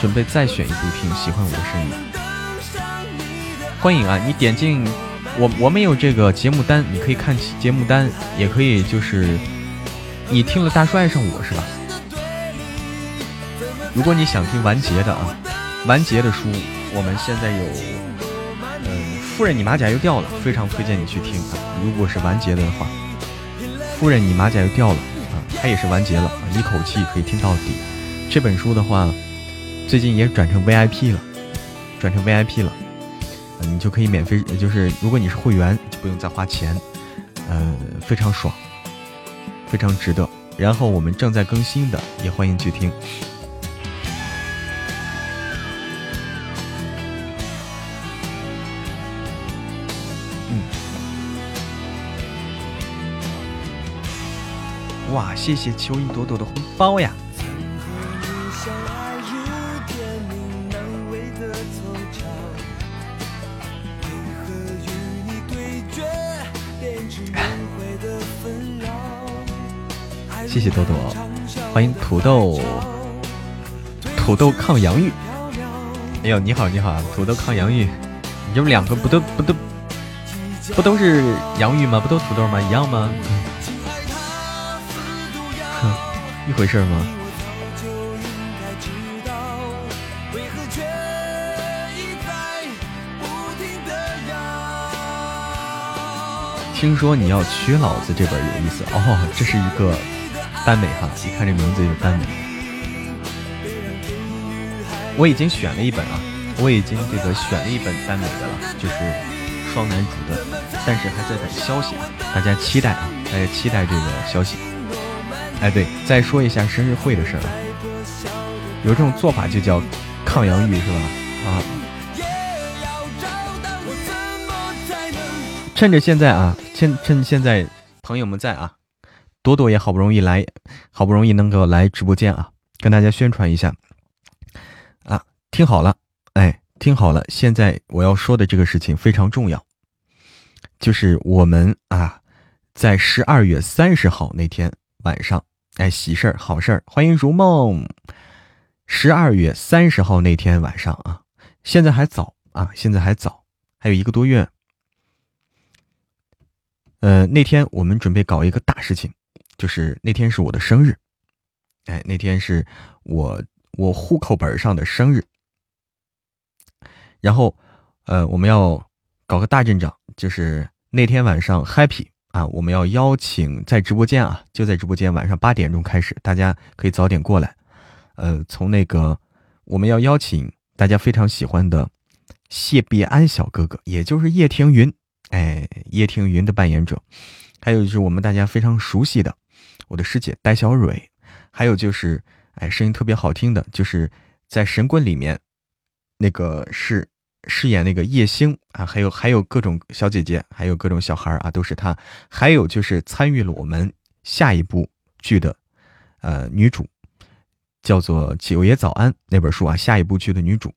准备再选一部听。喜欢我的声音，欢迎啊！你点进我，我们有这个节目单，你可以看节目单，也可以就是你听了大叔爱上我是吧？如果你想听完结的啊。完结的书，我们现在有，嗯，夫人你马甲又掉了，非常推荐你去听啊。如果是完结的话，夫人你马甲又掉了啊，它也是完结了，一口气可以听到底。这本书的话，最近也转成 VIP 了，转成 VIP 了，你就可以免费，就是如果你是会员，就不用再花钱，呃，非常爽，非常值得。然后我们正在更新的，也欢迎去听。嗯哇，谢谢秋意朵朵的红包呀！谢谢多多，欢迎土豆，土豆抗洋芋。哎呦，你好你好，土豆抗洋芋，你们两个不都不都不都是洋芋吗？不都土豆吗？一样吗？哼，[LAUGHS] 一回事吗？听说你要娶老子这本有意思哦，这是一个耽美哈，一看这名字就耽美。我已经选了一本啊，我已经这个选了一本耽美的了，就是双男主的，但是还在等消息，大家期待啊，大家期待这个消息。哎，对，再说一下生日会的事儿啊，有这种做法就叫抗阳玉是吧？啊。趁着现在啊，趁趁现在朋友们在啊，朵朵也好不容易来，好不容易能够来直播间啊，跟大家宣传一下啊，听好了，哎，听好了，现在我要说的这个事情非常重要，就是我们啊，在十二月三十号那天晚上，哎，喜事儿好事儿，欢迎如梦，十二月三十号那天晚上啊，现在还早啊，现在还早，还有一个多月。呃，那天我们准备搞一个大事情，就是那天是我的生日，哎，那天是我我户口本上的生日，然后，呃，我们要搞个大阵仗，就是那天晚上 happy 啊，我们要邀请在直播间啊，就在直播间晚上八点钟开始，大家可以早点过来，呃，从那个我们要邀请大家非常喜欢的谢必安小哥哥，也就是叶庭云。哎，叶听云的扮演者，还有就是我们大家非常熟悉的我的师姐戴小蕊，还有就是哎，声音特别好听的，就是在神棍里面那个是饰演那个叶星啊，还有还有各种小姐姐，还有各种小孩啊，都是她。还有就是参与了我们下一部剧的呃女主，叫做《九爷早安》那本书啊，下一部剧的女主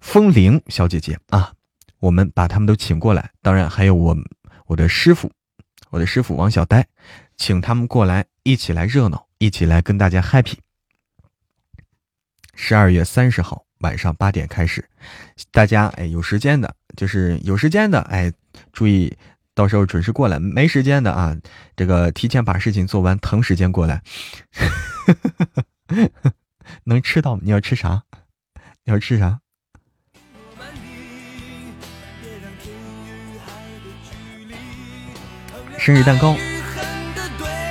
风铃小姐姐啊。我们把他们都请过来，当然还有我我的师傅，我的师傅王小呆，请他们过来一起来热闹，一起来跟大家 happy。十二月三十号晚上八点开始，大家哎有时间的，就是有时间的哎，注意到时候准时过来；没时间的啊，这个提前把事情做完，腾时间过来。[LAUGHS] 能吃到？你要吃啥？你要吃啥？生日蛋糕，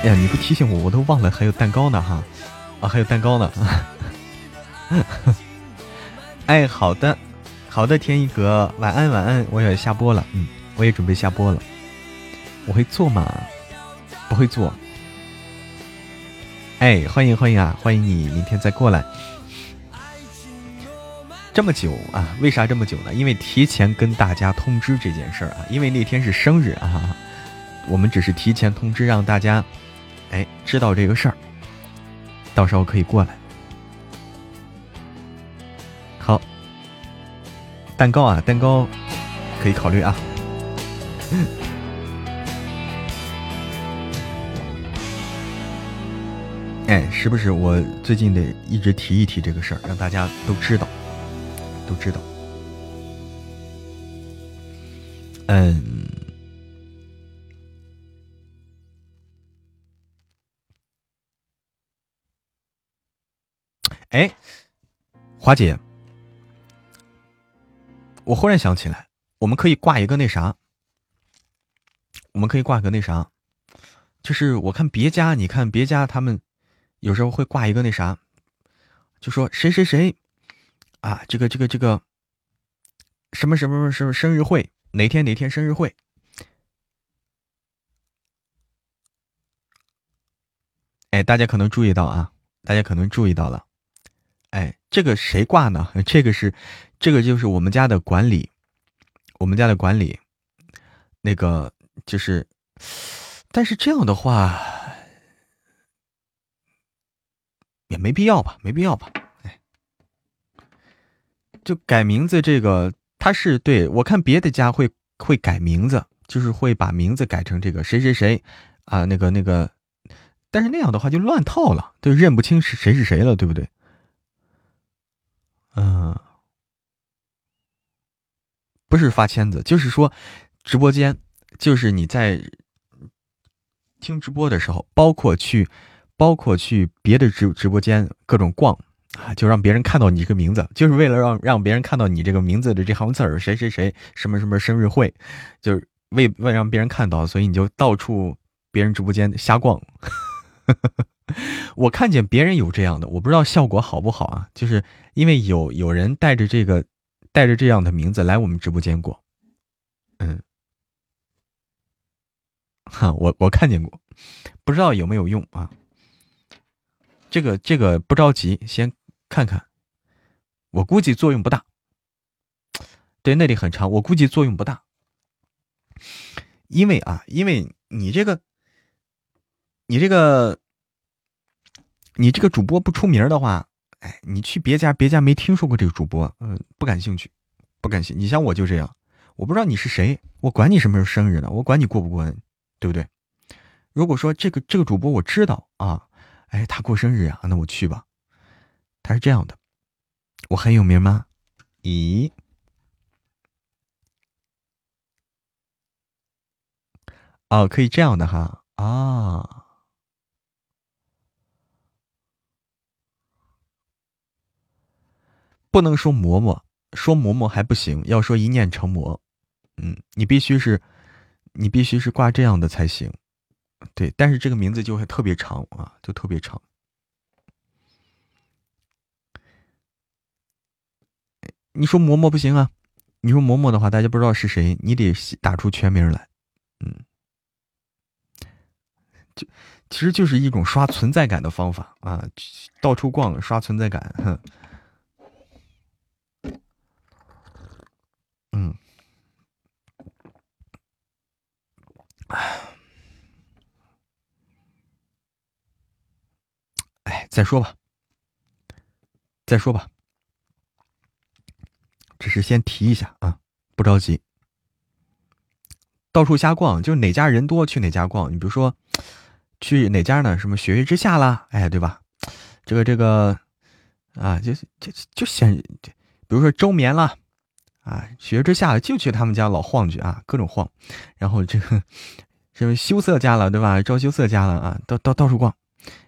哎呀，你不提醒我，我都忘了还有蛋糕呢哈，啊，还有蛋糕呢。[LAUGHS] 哎，好的，好的，天一哥，晚安晚安，我也下播了，嗯，我也准备下播了。我会做吗？不会做。哎，欢迎欢迎啊，欢迎你明天再过来。这么久啊？为啥这么久呢？因为提前跟大家通知这件事儿啊，因为那天是生日啊。我们只是提前通知，让大家，哎，知道这个事儿，到时候可以过来。好，蛋糕啊，蛋糕可以考虑啊。[LAUGHS] 哎，是不是我最近得一直提一提这个事儿，让大家都知道，都知道。嗯。哎，华姐，我忽然想起来，我们可以挂一个那啥，我们可以挂个那啥，就是我看别家，你看别家他们有时候会挂一个那啥，就说谁谁谁啊，这个这个这个什么什么什么生日会，哪天哪天生日会，哎，大家可能注意到啊，大家可能注意到了。哎，这个谁挂呢？[LAUGHS] 这个是，这个就是我们家的管理，我们家的管理，那个就是，但是这样的话也没必要吧？没必要吧？哎，就改名字这个，他是对我看别的家会会改名字，就是会把名字改成这个谁谁谁啊，那个那个但是那样的话就乱套了，就认不清是谁是谁了，对不对？嗯，不是发签子，就是说直播间，就是你在听直播的时候，包括去，包括去别的直直播间各种逛啊，就让别人看到你这个名字，就是为了让让别人看到你这个名字的这行字儿，谁谁谁什么什么生日会，就是为为让别人看到，所以你就到处别人直播间瞎逛。[LAUGHS] [LAUGHS] 我看见别人有这样的，我不知道效果好不好啊？就是因为有有人带着这个，带着这样的名字来我们直播间过，嗯，哈，我我看见过，不知道有没有用啊？这个这个不着急，先看看，我估计作用不大。对，那里很长，我估计作用不大，因为啊，因为你这个。你这个，你这个主播不出名的话，哎，你去别家，别家没听说过这个主播，嗯，不感兴趣，不感兴趣。你像我就这样，我不知道你是谁，我管你什么时候生日呢？我管你过不过，对不对？如果说这个这个主播我知道啊，哎，他过生日啊，那我去吧。他是这样的，我很有名吗？咦，哦，可以这样的哈啊。不能说嬷嬷，说嬷嬷还不行，要说一念成魔，嗯，你必须是，你必须是挂这样的才行，对，但是这个名字就会特别长啊，就特别长。你说嬷嬷不行啊，你说嬷嬷的话，大家不知道是谁，你得打出全名来，嗯，就其实就是一种刷存在感的方法啊，到处逛刷存在感，哼。哎，再说吧，再说吧，只是先提一下啊，不着急。到处瞎逛，就哪家人多去哪家逛。你比如说，去哪家呢？什么雪域之下啦，哎，对吧？这个这个啊，就就就显，比如说周眠了。啊，雪之下就去他们家老晃去啊，各种晃，然后这个什么羞涩家了，对吧？赵羞涩家了啊，到到到处逛，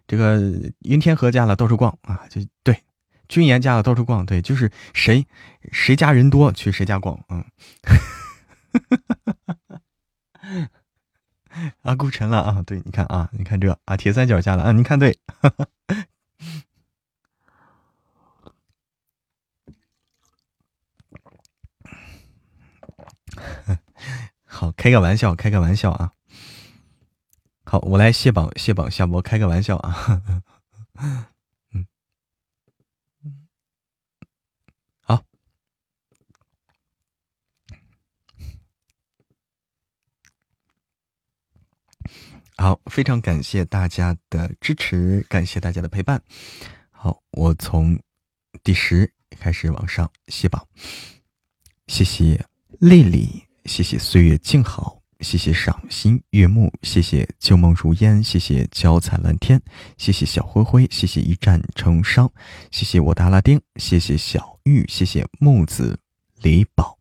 这个云天河家了到处逛啊，就对，君言家了到处逛，对，就是谁谁家人多去谁家逛，嗯，[LAUGHS] 啊，顾晨了啊，对，你看啊，你看这啊，铁三角家了啊，你看对。[LAUGHS] 好，开个玩笑，开个玩笑啊！好，我来卸榜，卸榜下播，开个玩笑啊！[LAUGHS] 嗯，好，好，非常感谢大家的支持，感谢大家的陪伴。好，我从第十开始往上卸榜，谢谢。丽丽，谢谢岁月静好，谢谢赏心悦目，谢谢旧梦如烟，谢谢娇灿蓝天，谢谢小灰灰，谢谢一战成伤，谢谢我的阿拉丁，谢谢小玉，谢谢木子李宝。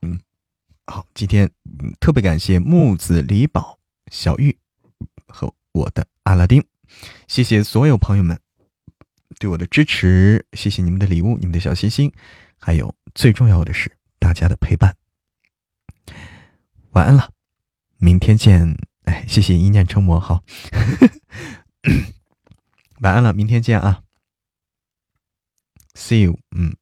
嗯，好，今天特别感谢木子李宝、小玉和我的阿拉丁，谢谢所有朋友们对我的支持，谢谢你们的礼物、你们的小心心，还有最重要的是。大家的陪伴，晚安了，明天见。哎，谢谢一念成魔，好，[LAUGHS] 晚安了，明天见啊，See you，嗯。